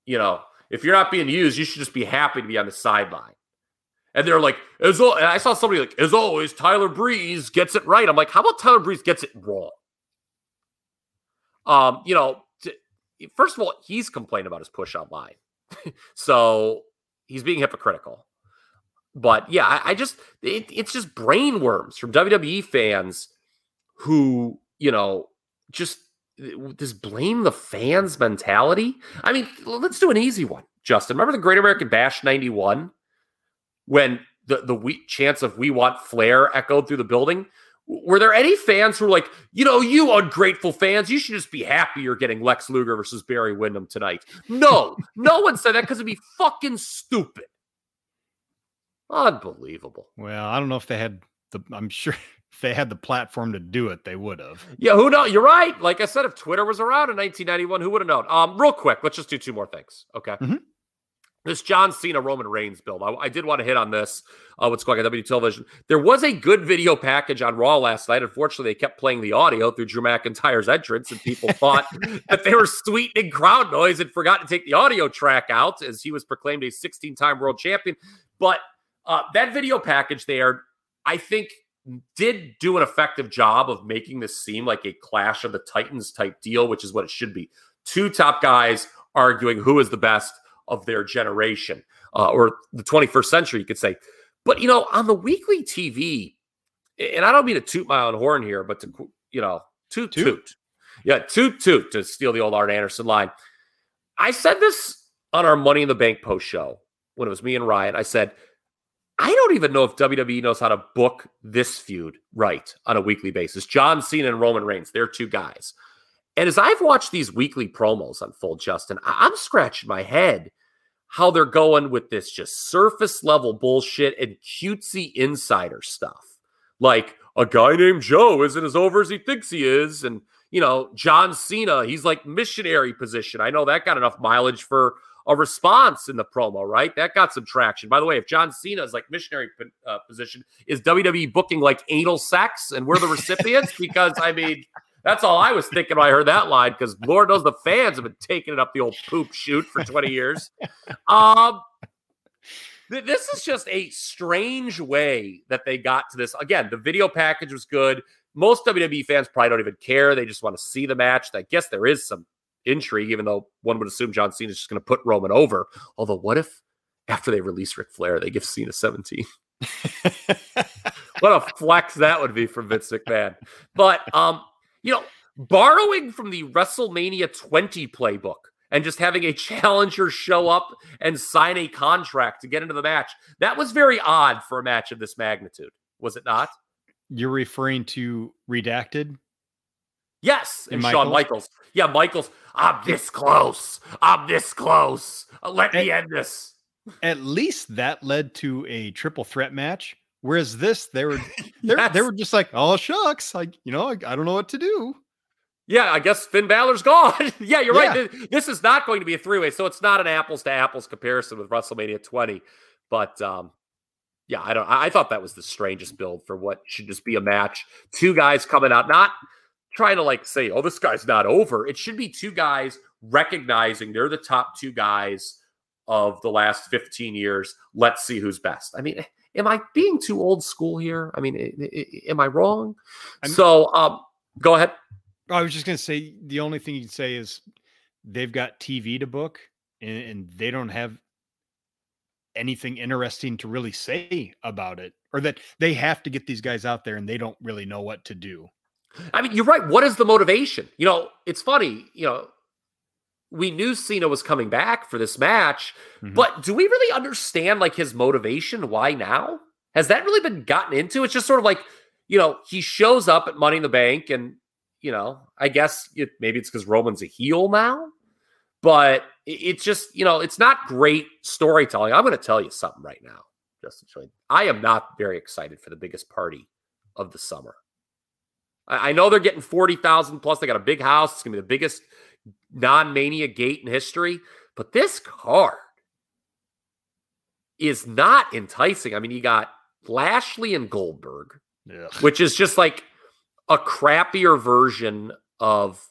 F: you know, if you're not being used, you should just be happy to be on the sideline. And they're like, as and I saw somebody like, as always, Tyler Breeze gets it right. I'm like, how about Tyler Breeze gets it wrong? Um, you know, first of all, he's complaining about his push online, [LAUGHS] so he's being hypocritical. But yeah, I, I just it, it's just brain worms from WWE fans who you know just this blame the fans mentality. I mean, let's do an easy one, Justin. Remember the Great American Bash 91 when the, the we, chance of we want Flair echoed through the building? Were there any fans who were like, you know, you ungrateful fans, you should just be happy you're getting Lex Luger versus Barry Windham tonight? No, no one said that because it'd be fucking stupid. Unbelievable.
E: Well, I don't know if they had the, I'm sure if they had the platform to do it, they would have.
F: Yeah, who knows? You're right. Like I said, if Twitter was around in 1991, who would have known? Um, real quick, let's just do two more things. Okay. Mm-hmm. This John Cena Roman Reigns build. I, I, did want to hit on this. Uh, what's going on W Television? There was a good video package on Raw last night. Unfortunately, they kept playing the audio through Drew McIntyre's entrance, and people [LAUGHS] thought that they were sweetening crowd noise and forgot to take the audio track out as he was proclaimed a 16-time world champion. But uh, that video package there, I think did do an effective job of making this seem like a clash of the titans type deal which is what it should be two top guys arguing who is the best of their generation uh, or the 21st century, you could say. But, you know, on the weekly TV, and I don't mean to toot my own horn here, but to, you know, toot, toot. toot. Yeah, toot, toot, to steal the old Arn Anderson line. I said this on our Money in the Bank post show when it was me and Ryan. I said, I don't even know if WWE knows how to book this feud right on a weekly basis. John Cena and Roman Reigns, they're two guys. And as I've watched these weekly promos unfold, Justin, I'm scratching my head how they're going with this just surface level bullshit and cutesy insider stuff. Like a guy named Joe isn't as over as he thinks he is. And, you know, John Cena, he's like missionary position. I know that got enough mileage for a response in the promo, right? That got some traction. By the way, if John Cena is like missionary uh, position, is WWE booking like anal sex and we're the recipients? [LAUGHS] because, I mean, that's all I was thinking when I heard that line because Lord knows the fans have been taking it up the old poop shoot for 20 years. Um, th- this is just a strange way that they got to this. Again, the video package was good. Most WWE fans probably don't even care. They just want to see the match. I guess there is some intrigue, even though one would assume John Cena is just going to put Roman over. Although, what if after they release Ric Flair, they give Cena 17? [LAUGHS] what a flex that would be from Vince McMahon. But um, you know, borrowing from the WrestleMania 20 playbook and just having a challenger show up and sign a contract to get into the match. That was very odd for a match of this magnitude, was it not?
E: You're referring to Redacted?
F: Yes, and, and Shawn Michaels. Yeah, Michaels. I'm this close. I'm this close. Let me end this.
E: At least that led to a triple threat match Whereas this, they were [LAUGHS] yes. they were just like, oh shucks, like you know I, I, don't know what to do.
F: Yeah, I guess Finn Balor's [LAUGHS] gone. yeah, you're yeah. right. This is not going to be a three way, so it's not an apples to apples comparison with WrestleMania 20. But um, yeah, I don't. I thought that was the strangest build for what should just be a match. Two guys coming out, not trying to like say, oh, this guy's not over. It should be two guys recognizing they're the top two guys of the last 15 years. Let's see who's best. I mean, am I being too old school here? I mean, am I wrong? I'm, so, um, go ahead.
E: I was just going to say the only thing you can say is they've got TV to book and, and they don't have anything interesting to really say about it, or that they have to get these guys out there and they don't really know what to do.
F: I mean, you're right. What is the motivation? You know, it's funny, you know, we knew Cena was coming back for this match, mm-hmm. but do we really understand like his motivation? Why now? Has that really been gotten into? It's just sort of like, you know, he shows up at Money in the Bank, and you know, I guess it, maybe it's because Roman's a heel now, but it, it's just, you know, it's not great storytelling. I'm going to tell you something right now, Justin. I am not very excited for the biggest party of the summer. I, I know they're getting 40,000 plus. They got a big house. It's going to be the biggest non mania gate in history. But this card is not enticing. I mean, you got Lashley and Goldberg, Ugh. [LAUGHS] which is just like a crappier version of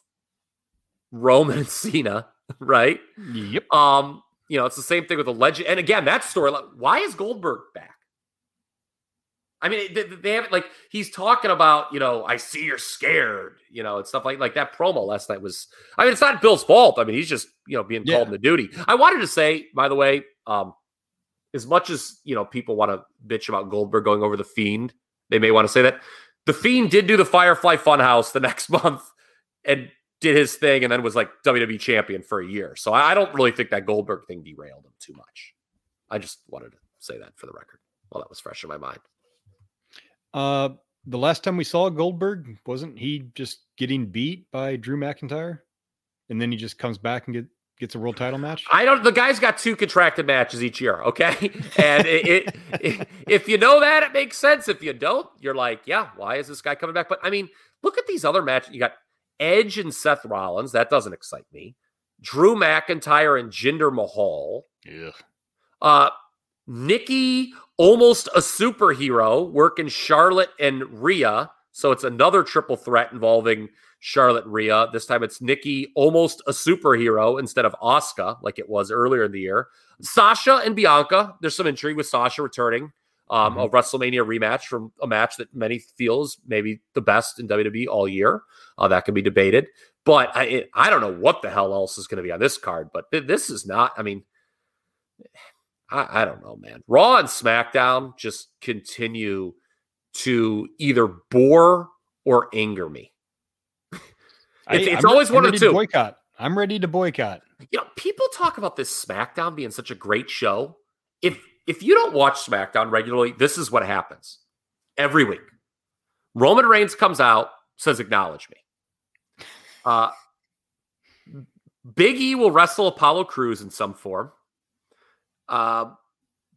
F: Roman and Cena, [LAUGHS] right?
E: Yep.
F: Um, you know, it's the same thing with the legend. And again, that story, why is Goldberg back? I mean, they, they haven't like he's talking about, you know, I see you're scared, you know, and stuff like like that promo last night was. I mean, it's not Bill's fault. I mean, he's just you know being yeah. called into duty. I wanted to say, by the way, um, as much as you know, people want to bitch about Goldberg going over the Fiend, they may want to say that the Fiend did do the Firefly Funhouse the [LAUGHS] next month and did his thing, and then was like WWE champion for a year. So I, I don't really think that Goldberg thing derailed him too much. I just wanted to say that for the record. Well, that was fresh in my mind.
E: Uh, the last time we saw Goldberg, wasn't he just getting beat by Drew McIntyre? And then he just comes back and get, gets a world title match?
F: I don't. The guy's got two contracted matches each year. Okay, [LAUGHS] and it, it, it, if you know that, it makes sense. If you don't, you're like, yeah, why is this guy coming back? But I mean, look at these other matches. You got Edge and Seth Rollins. That doesn't excite me. Drew McIntyre and Jinder Mahal.
E: Yeah.
F: Uh, Nikki, almost a superhero, working Charlotte and Rhea. So it's another triple threat involving Charlotte and Rhea. This time it's Nikki, almost a superhero instead of Asuka, like it was earlier in the year. Sasha and Bianca. There's some intrigue with Sasha returning. um, a WrestleMania rematch from a match that many feels maybe the best in WWE all year. Uh, that can be debated, but I it, I don't know what the hell else is going to be on this card. But th- this is not. I mean, I, I don't know, man. Raw and SmackDown just continue to either bore or anger me. [LAUGHS]
E: I-
F: It's, it's
E: I'm-
F: always
E: I'm
F: one of
E: to
F: two.
E: Boycott. I'm ready to boycott.
F: You know, people talk about this SmackDown being such a great show. If if you don't watch SmackDown regularly, this is what happens every week. Roman Reigns comes out, says, "Acknowledge me." Uh, Big E will wrestle Apollo Crews in some form. Uh,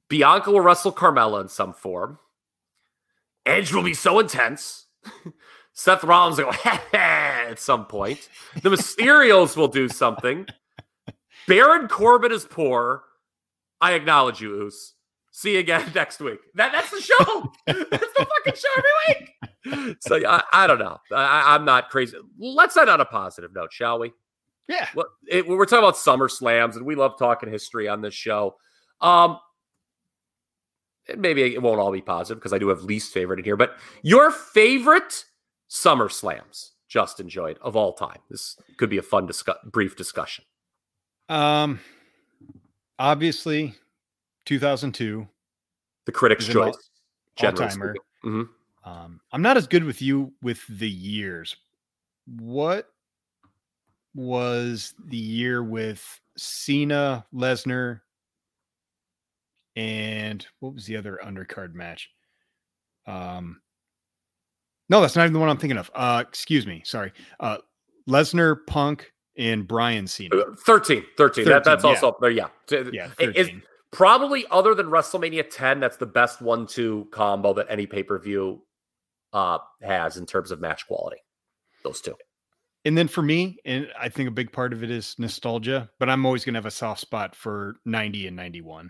F: Bianca will wrestle Carmella in some form. Edge will be so intense. [LAUGHS] Seth Rollins will go at some point. The Mysterios will do something. [LAUGHS] Baron Corbin is poor. I acknowledge you, Oos. See you again [LAUGHS] next week. That, that's the show. that's the fucking show every week. So I, I don't know. I, I'm not crazy. Let's end on a positive note, shall we?
E: Yeah.
F: Well, it, we're talking about Summer Slams, and we love talking history on this show. Um, maybe it won't all be positive because I do have least favorite in here, but your favorite Summer Slams, just enjoyed of all time. This could be a fun, discuss- brief discussion.
E: Um, obviously, 2002.
F: The critics'
E: all-
F: choice,
E: all-timer.
F: speaking. Mhm.
E: Um, I'm not as good with you with the years. What was the year with Cena, Lesnar, and what was the other undercard match? Um, no, that's not even the one I'm thinking of. Uh, excuse me, sorry. Uh, Lesnar, Punk, and Bryan Cena.
F: Uh, 13, 13. That, that's
E: yeah.
F: also there. Yeah. T-
E: Yeah,
F: it- it's probably other than WrestleMania 10, that's the best one-two combo that any pay-per-view uh, has in terms of match quality. Those two.
E: And then for me, and I think a big part of it is nostalgia, but I'm always going to have a soft spot for 90 and 91.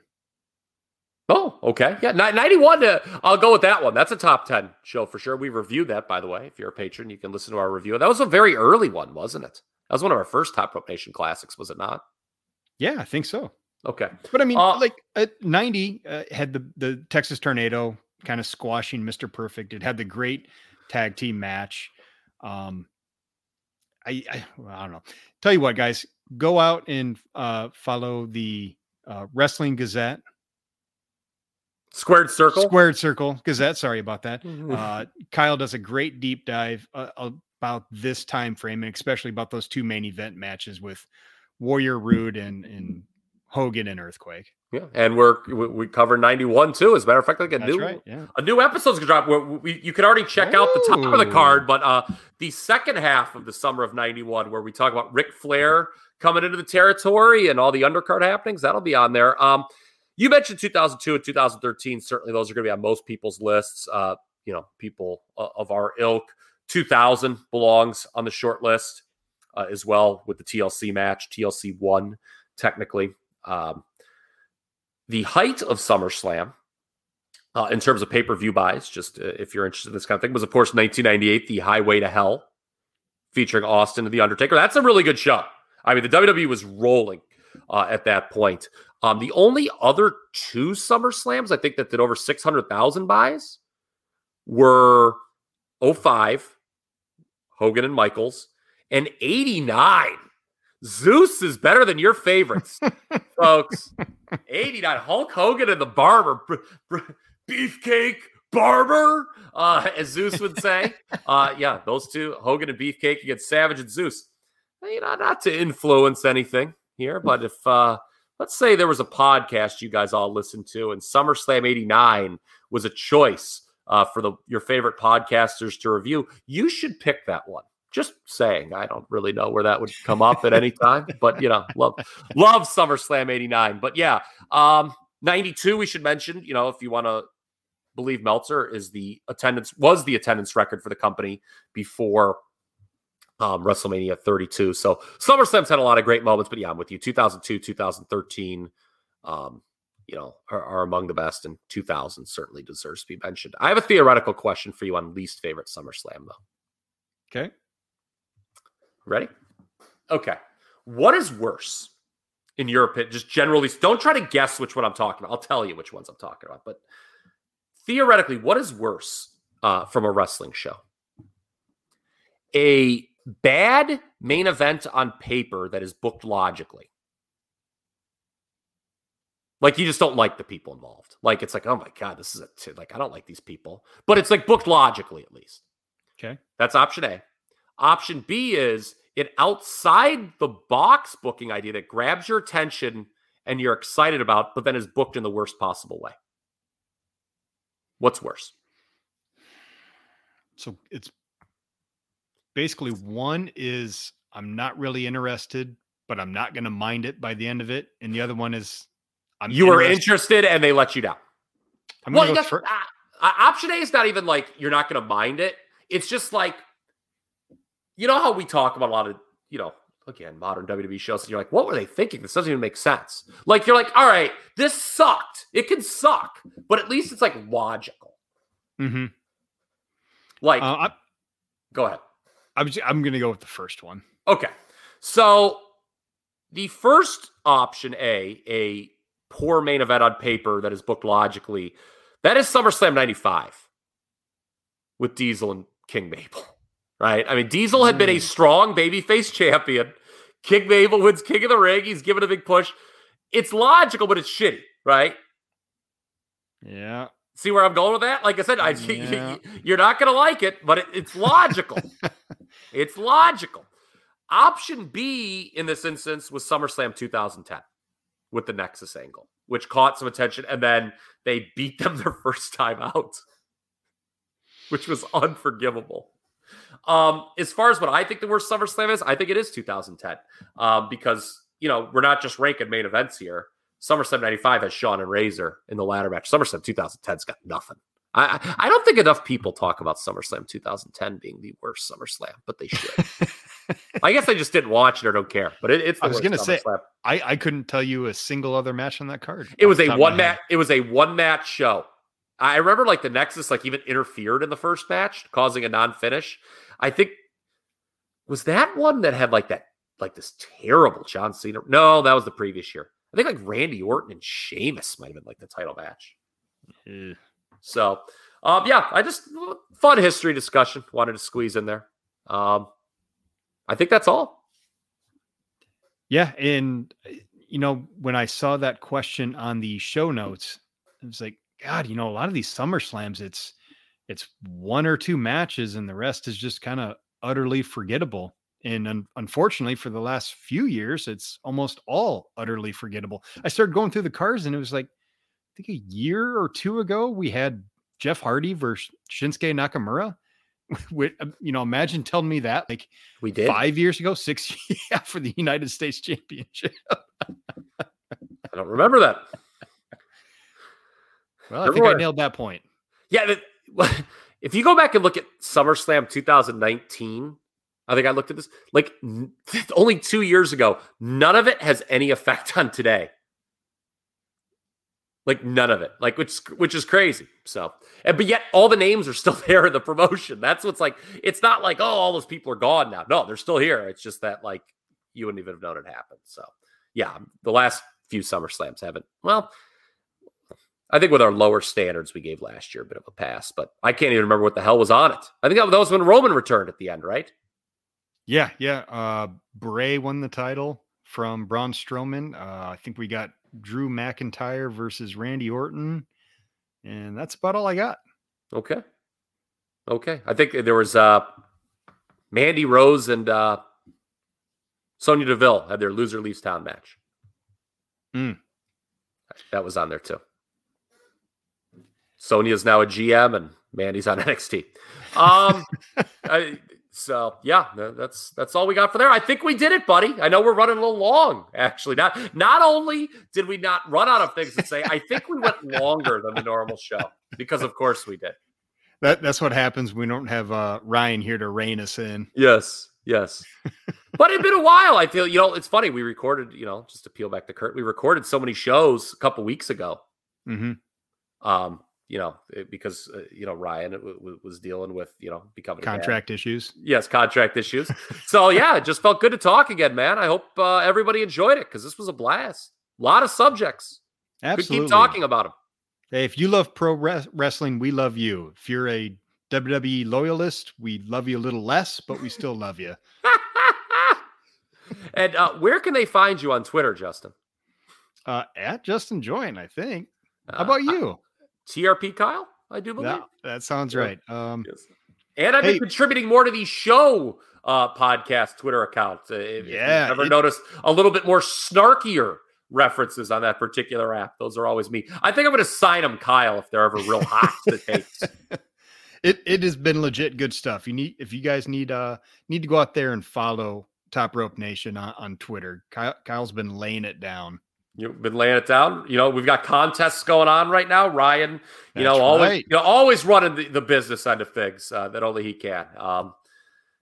F: Oh, okay. Yeah, 91. Uh, I'll go with that one. That's a top 10 show for sure. We reviewed that, by the way. If you're a patron, you can listen to our review. That was a very early one, wasn't it? That was one of our first Top Rope Nation classics, was it not?
E: Yeah, I think so.
F: Okay.
E: But I mean,
F: Uh,
E: like at 90 uh, had the the Texas Tornado kind of squashing Mr. Perfect. It had the great tag team match. Um, I, I, well, I don't know. Tell you what, guys, go out and uh, follow the uh, Wrestling Gazette,
F: Squared Circle.
E: Squared Circle Gazette. Sorry about that.
F: Mhm.
E: Uh, Kyle does a great deep dive uh, about this time frame and especially about those two main event matches with Warrior Rude and and Hogan and Earthquake.
F: yeah. And we're we, we covered 91 too. As a matter of fact, like a
E: That's
F: new
E: right. Yeah.
F: a new episode's gonna drop. Where we, you can already check out the top of the card, but uh, the second half of the summer of '91, where we talk about Ric Flair coming into the territory and all the undercard happenings, that'll be on there. Um, you mentioned 2002 and 2013. Certainly, those are going to be on most people's lists. Uh, you know, people uh, of our ilk. 2000 belongs on the short list uh, as well with the TLC match. TLC one technically. Um, the height of SummerSlam uh, in terms of pay per view buys, just uh, if you're interested in this kind of thing, was of course 1998, the Highway to Hell, featuring Austin and The Undertaker. That's a really good show. I mean, the WWE was rolling uh, at that point. Um, the only other two Summer Slams I think that did over 600,000 buys were 05, Hogan and Michaels, and 89. Zeus is better than your favorites, [LAUGHS] folks. 89. Hulk Hogan and the Barber. Br- br- Beefcake Barber, uh, as Zeus would say. [LAUGHS] Uh, yeah, those two, Hogan and Beefcake against Savage and Zeus. You know, not to influence anything here, but if, uh, let's say there was a podcast you guys all listened to and SummerSlam 89 was a choice uh, for the your favorite podcasters to review, you should pick that one. Just saying, I don't really know where that would come up at any time, but you know, love love SummerSlam 89. But yeah, um, 92, we should mention, you know, if you want to believe Meltzer is the attendance was the attendance record for the company before um, WrestleMania 32. So SummerSlam's had a lot of great moments, but yeah, I'm with you. 2002, 2013, um, you know, are, are among the best, and 2000 certainly deserves to be mentioned. I have a theoretical question for you on least favorite SummerSlam, though.
E: Okay.
F: Ready? Okay. What is worse in your opinion? Just generally, don't try to guess which one I'm talking about. I'll tell you which ones I'm talking about. But theoretically, what is worse uh, from a wrestling show? A bad main event on paper that is booked logically. Like you just don't like the people involved. Like it's like, oh my god, this is a t- like I don't like these people, but it's like booked logically at least.
E: Okay.
F: That's option A. Option B is an outside the box booking idea that grabs your attention and you're excited about, but then is booked in the worst possible way. What's worse?
E: So it's basically one is I'm not really interested, but I'm not going to mind it by the end of it, and the other one is I'm
F: you are
E: interested-
F: interested and they let you down.
E: I'm
F: Well,
E: go
F: that's-
E: fir-
F: uh, uh, option A is not even like you're not going to mind it. It's just like, you know how we talk about a lot of, you know, again, modern WWE shows, and you're like, what were they thinking? This doesn't even make sense. Like, you're like, all right, this sucked. It can suck, but at least it's like logical.
E: Mm-hmm.
F: Like,
E: Uh, I,
F: go ahead.
E: I'm j- I'm going to go with the first one.
F: Okay. So the first option A, a poor main event on paper that is booked logically, that is SummerSlam 95 with Diesel and King Mabel. Right? I mean, Diesel had been a
E: Mm.
F: strong babyface champion. King Mabel wins King of the Ring. He's given a big push. It's logical, but it's shitty, right?
E: Yeah.
F: See where I'm going with that? Like I said, I,
E: Yeah. [LAUGHS]
F: you're not going to like it, but it, it's logical. [LAUGHS] it's logical. Option B in this instance was SummerSlam 2010 with the Nexus angle, which caught some attention, and then they beat them their [LAUGHS] first time out, which was unforgivable. Um, as far as what I think the worst SummerSlam is, I think it is 2010 um, because you know we're not just ranking main events here. SummerSlam 95 has Shawn and Razor in the ladder match. SummerSlam 2010's got nothing. I, I I don't think enough people talk about SummerSlam 2010 being the worst SummerSlam, but they should. [LAUGHS] I guess I just didn't watch it or don't care. But it, it's. The
E: I was gonna say, I I couldn't tell you a single other match on that card.
F: it was a
E: top of my
F: one
E: head.
F: match. It was a one match show. I remember like the Nexus like even interfered in the first match, causing a non finish. I think was that one that had like that like this terrible John Cena. No, that was the previous year. I think like Randy Orton and Sheamus might have been like the title match.
E: Ugh.
F: So, um, yeah, I just fun history discussion wanted to squeeze in there. Um, I think that's all.
E: Yeah, and you know when I saw that question on the show notes, it was like, God, you know, a lot of these Summer Slams, it's it's one or two matches, and the rest is just kind of utterly forgettable. And un- unfortunately, for the last few years, it's almost all utterly forgettable. I started going through the cars, and it was like, think a year or two ago, we had Jeff Hardy versus Shinsuke Nakamura. [LAUGHS] With, um, you know, imagine telling me that like
F: We did.
E: five years ago, six [LAUGHS] yeah, for the United States Championship.
F: I don't remember that.
E: Well, I think I nailed that point.
F: Yeah, [LAUGHS] if you go back and look at SummerSlam 2019, I think I looked at this like only two years ago. None of it has any effect on today. Like none of it, like which which is crazy. So, and, but yet all the names are still [LAUGHS] there in the promotion. That's what's like. It's not like oh, all those people are gone now. No, they're still here. It's just that like you wouldn't even have known it happened. So, yeah, the last few Summer Slams haven't. Well, I think with our lower standards, we gave last year a bit of a pass, but I can't even remember what the hell was on it. I think that was when Roman returned at the end, right?
E: Yeah, yeah. Uh Bray won the title from Braun Strowman. Uh, I think we got Drew McIntyre versus Randy Orton. And that's about all I got.
F: Okay. Okay. I think there was uh Mandy Rose and uh Sonya Deville had their loser leaves town match.
E: Mm.
F: That was on there too. Sonya's now a GM and Mandy's on [LAUGHS] NXT. Um I, so yeah, that's that's all we got for there. I think we did it, buddy. I know we're running a little long, actually. Not not only did we not run out of things to say, I think we went longer than the normal show because of course we did.
E: That that's what happens we don't have uh Ryan here to rein us in.
F: Yes, yes. but it's been a while. I feel you know it's funny. We recorded, you know, just to peel back the curtain, we recorded so many shows a couple weeks ago.
E: Mm-hmm.
F: Um, you know, it- because uh, you know Ryan w- w- was dealing with you know becoming.
E: Contract issues.
F: Yes, contract issues. so yeah, it just felt good to talk again, man. I hope uh, everybody enjoyed it because this was a blast. A lot of subjects.
E: Absolutely.
F: Could keep talking about them.
E: Hey, if you love pro res- wrestling, we love you. If you're a WWE loyalist, we love you a little less, but we still love you. [LAUGHS]
F: and uh, where can they find you on Twitter, Justin?
E: Uh, at Justin Join, I think. How
F: Uh,
E: about you?
F: TRP Kyle? I do believe.
E: That, that sounds right. Um,
F: Yes. And I've
E: Hey.
F: been contributing more to the show uh, podcast Twitter account. Uh, if, if
E: Yeah,
F: ever
E: it-
F: noticed a little bit more snarkier references on that particular app, those are always me. I think I'm going to sign them, Kyle, if they're ever real hot to [LAUGHS] takes.
E: it it has been legit good stuff. You need if you guys need uh need to go out there and follow Top Rope Nation on, on Twitter. Kyle, Kyle's been laying it down.
F: You've been laying it down. You know, we've got contests going on right now. Ryan, you
E: That's
F: know, always
E: right.
F: you know, always running the, the business end of things uh, that only he can. Um,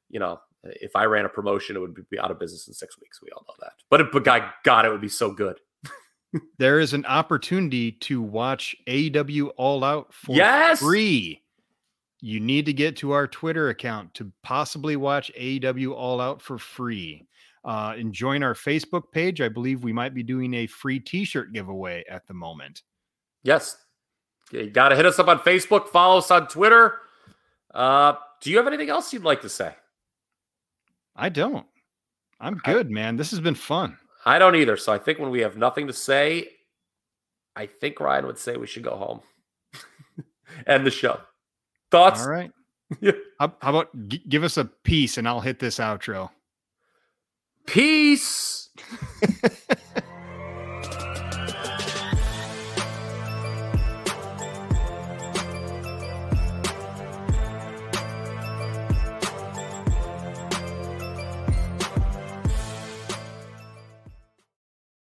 F: you know, if I ran a promotion, it would be out of business in six weeks. We all know that. But, it, but God, God, it would be so good. [LAUGHS]
E: There is an opportunity to watch AEW All Out for
F: Yes!
E: free. You need to get to our Twitter account to possibly watch AEW All Out for free. Uh, and join our Facebook page. I believe we might be doing a free T-shirt giveaway at the moment.
F: Yes. You got to hit us up on Facebook, follow us on Twitter. Uh, do you have anything else you'd like to say?
E: I don't. I'm
F: I-
E: good, man. This has been fun.
F: I don't either. So I think when we have nothing to say, I think Ryan would say we should go home. [LAUGHS] End the show. Thoughts?
E: All right. [LAUGHS] How, how about g- give us a peace and I'll hit this outro.
F: Peace. [LAUGHS]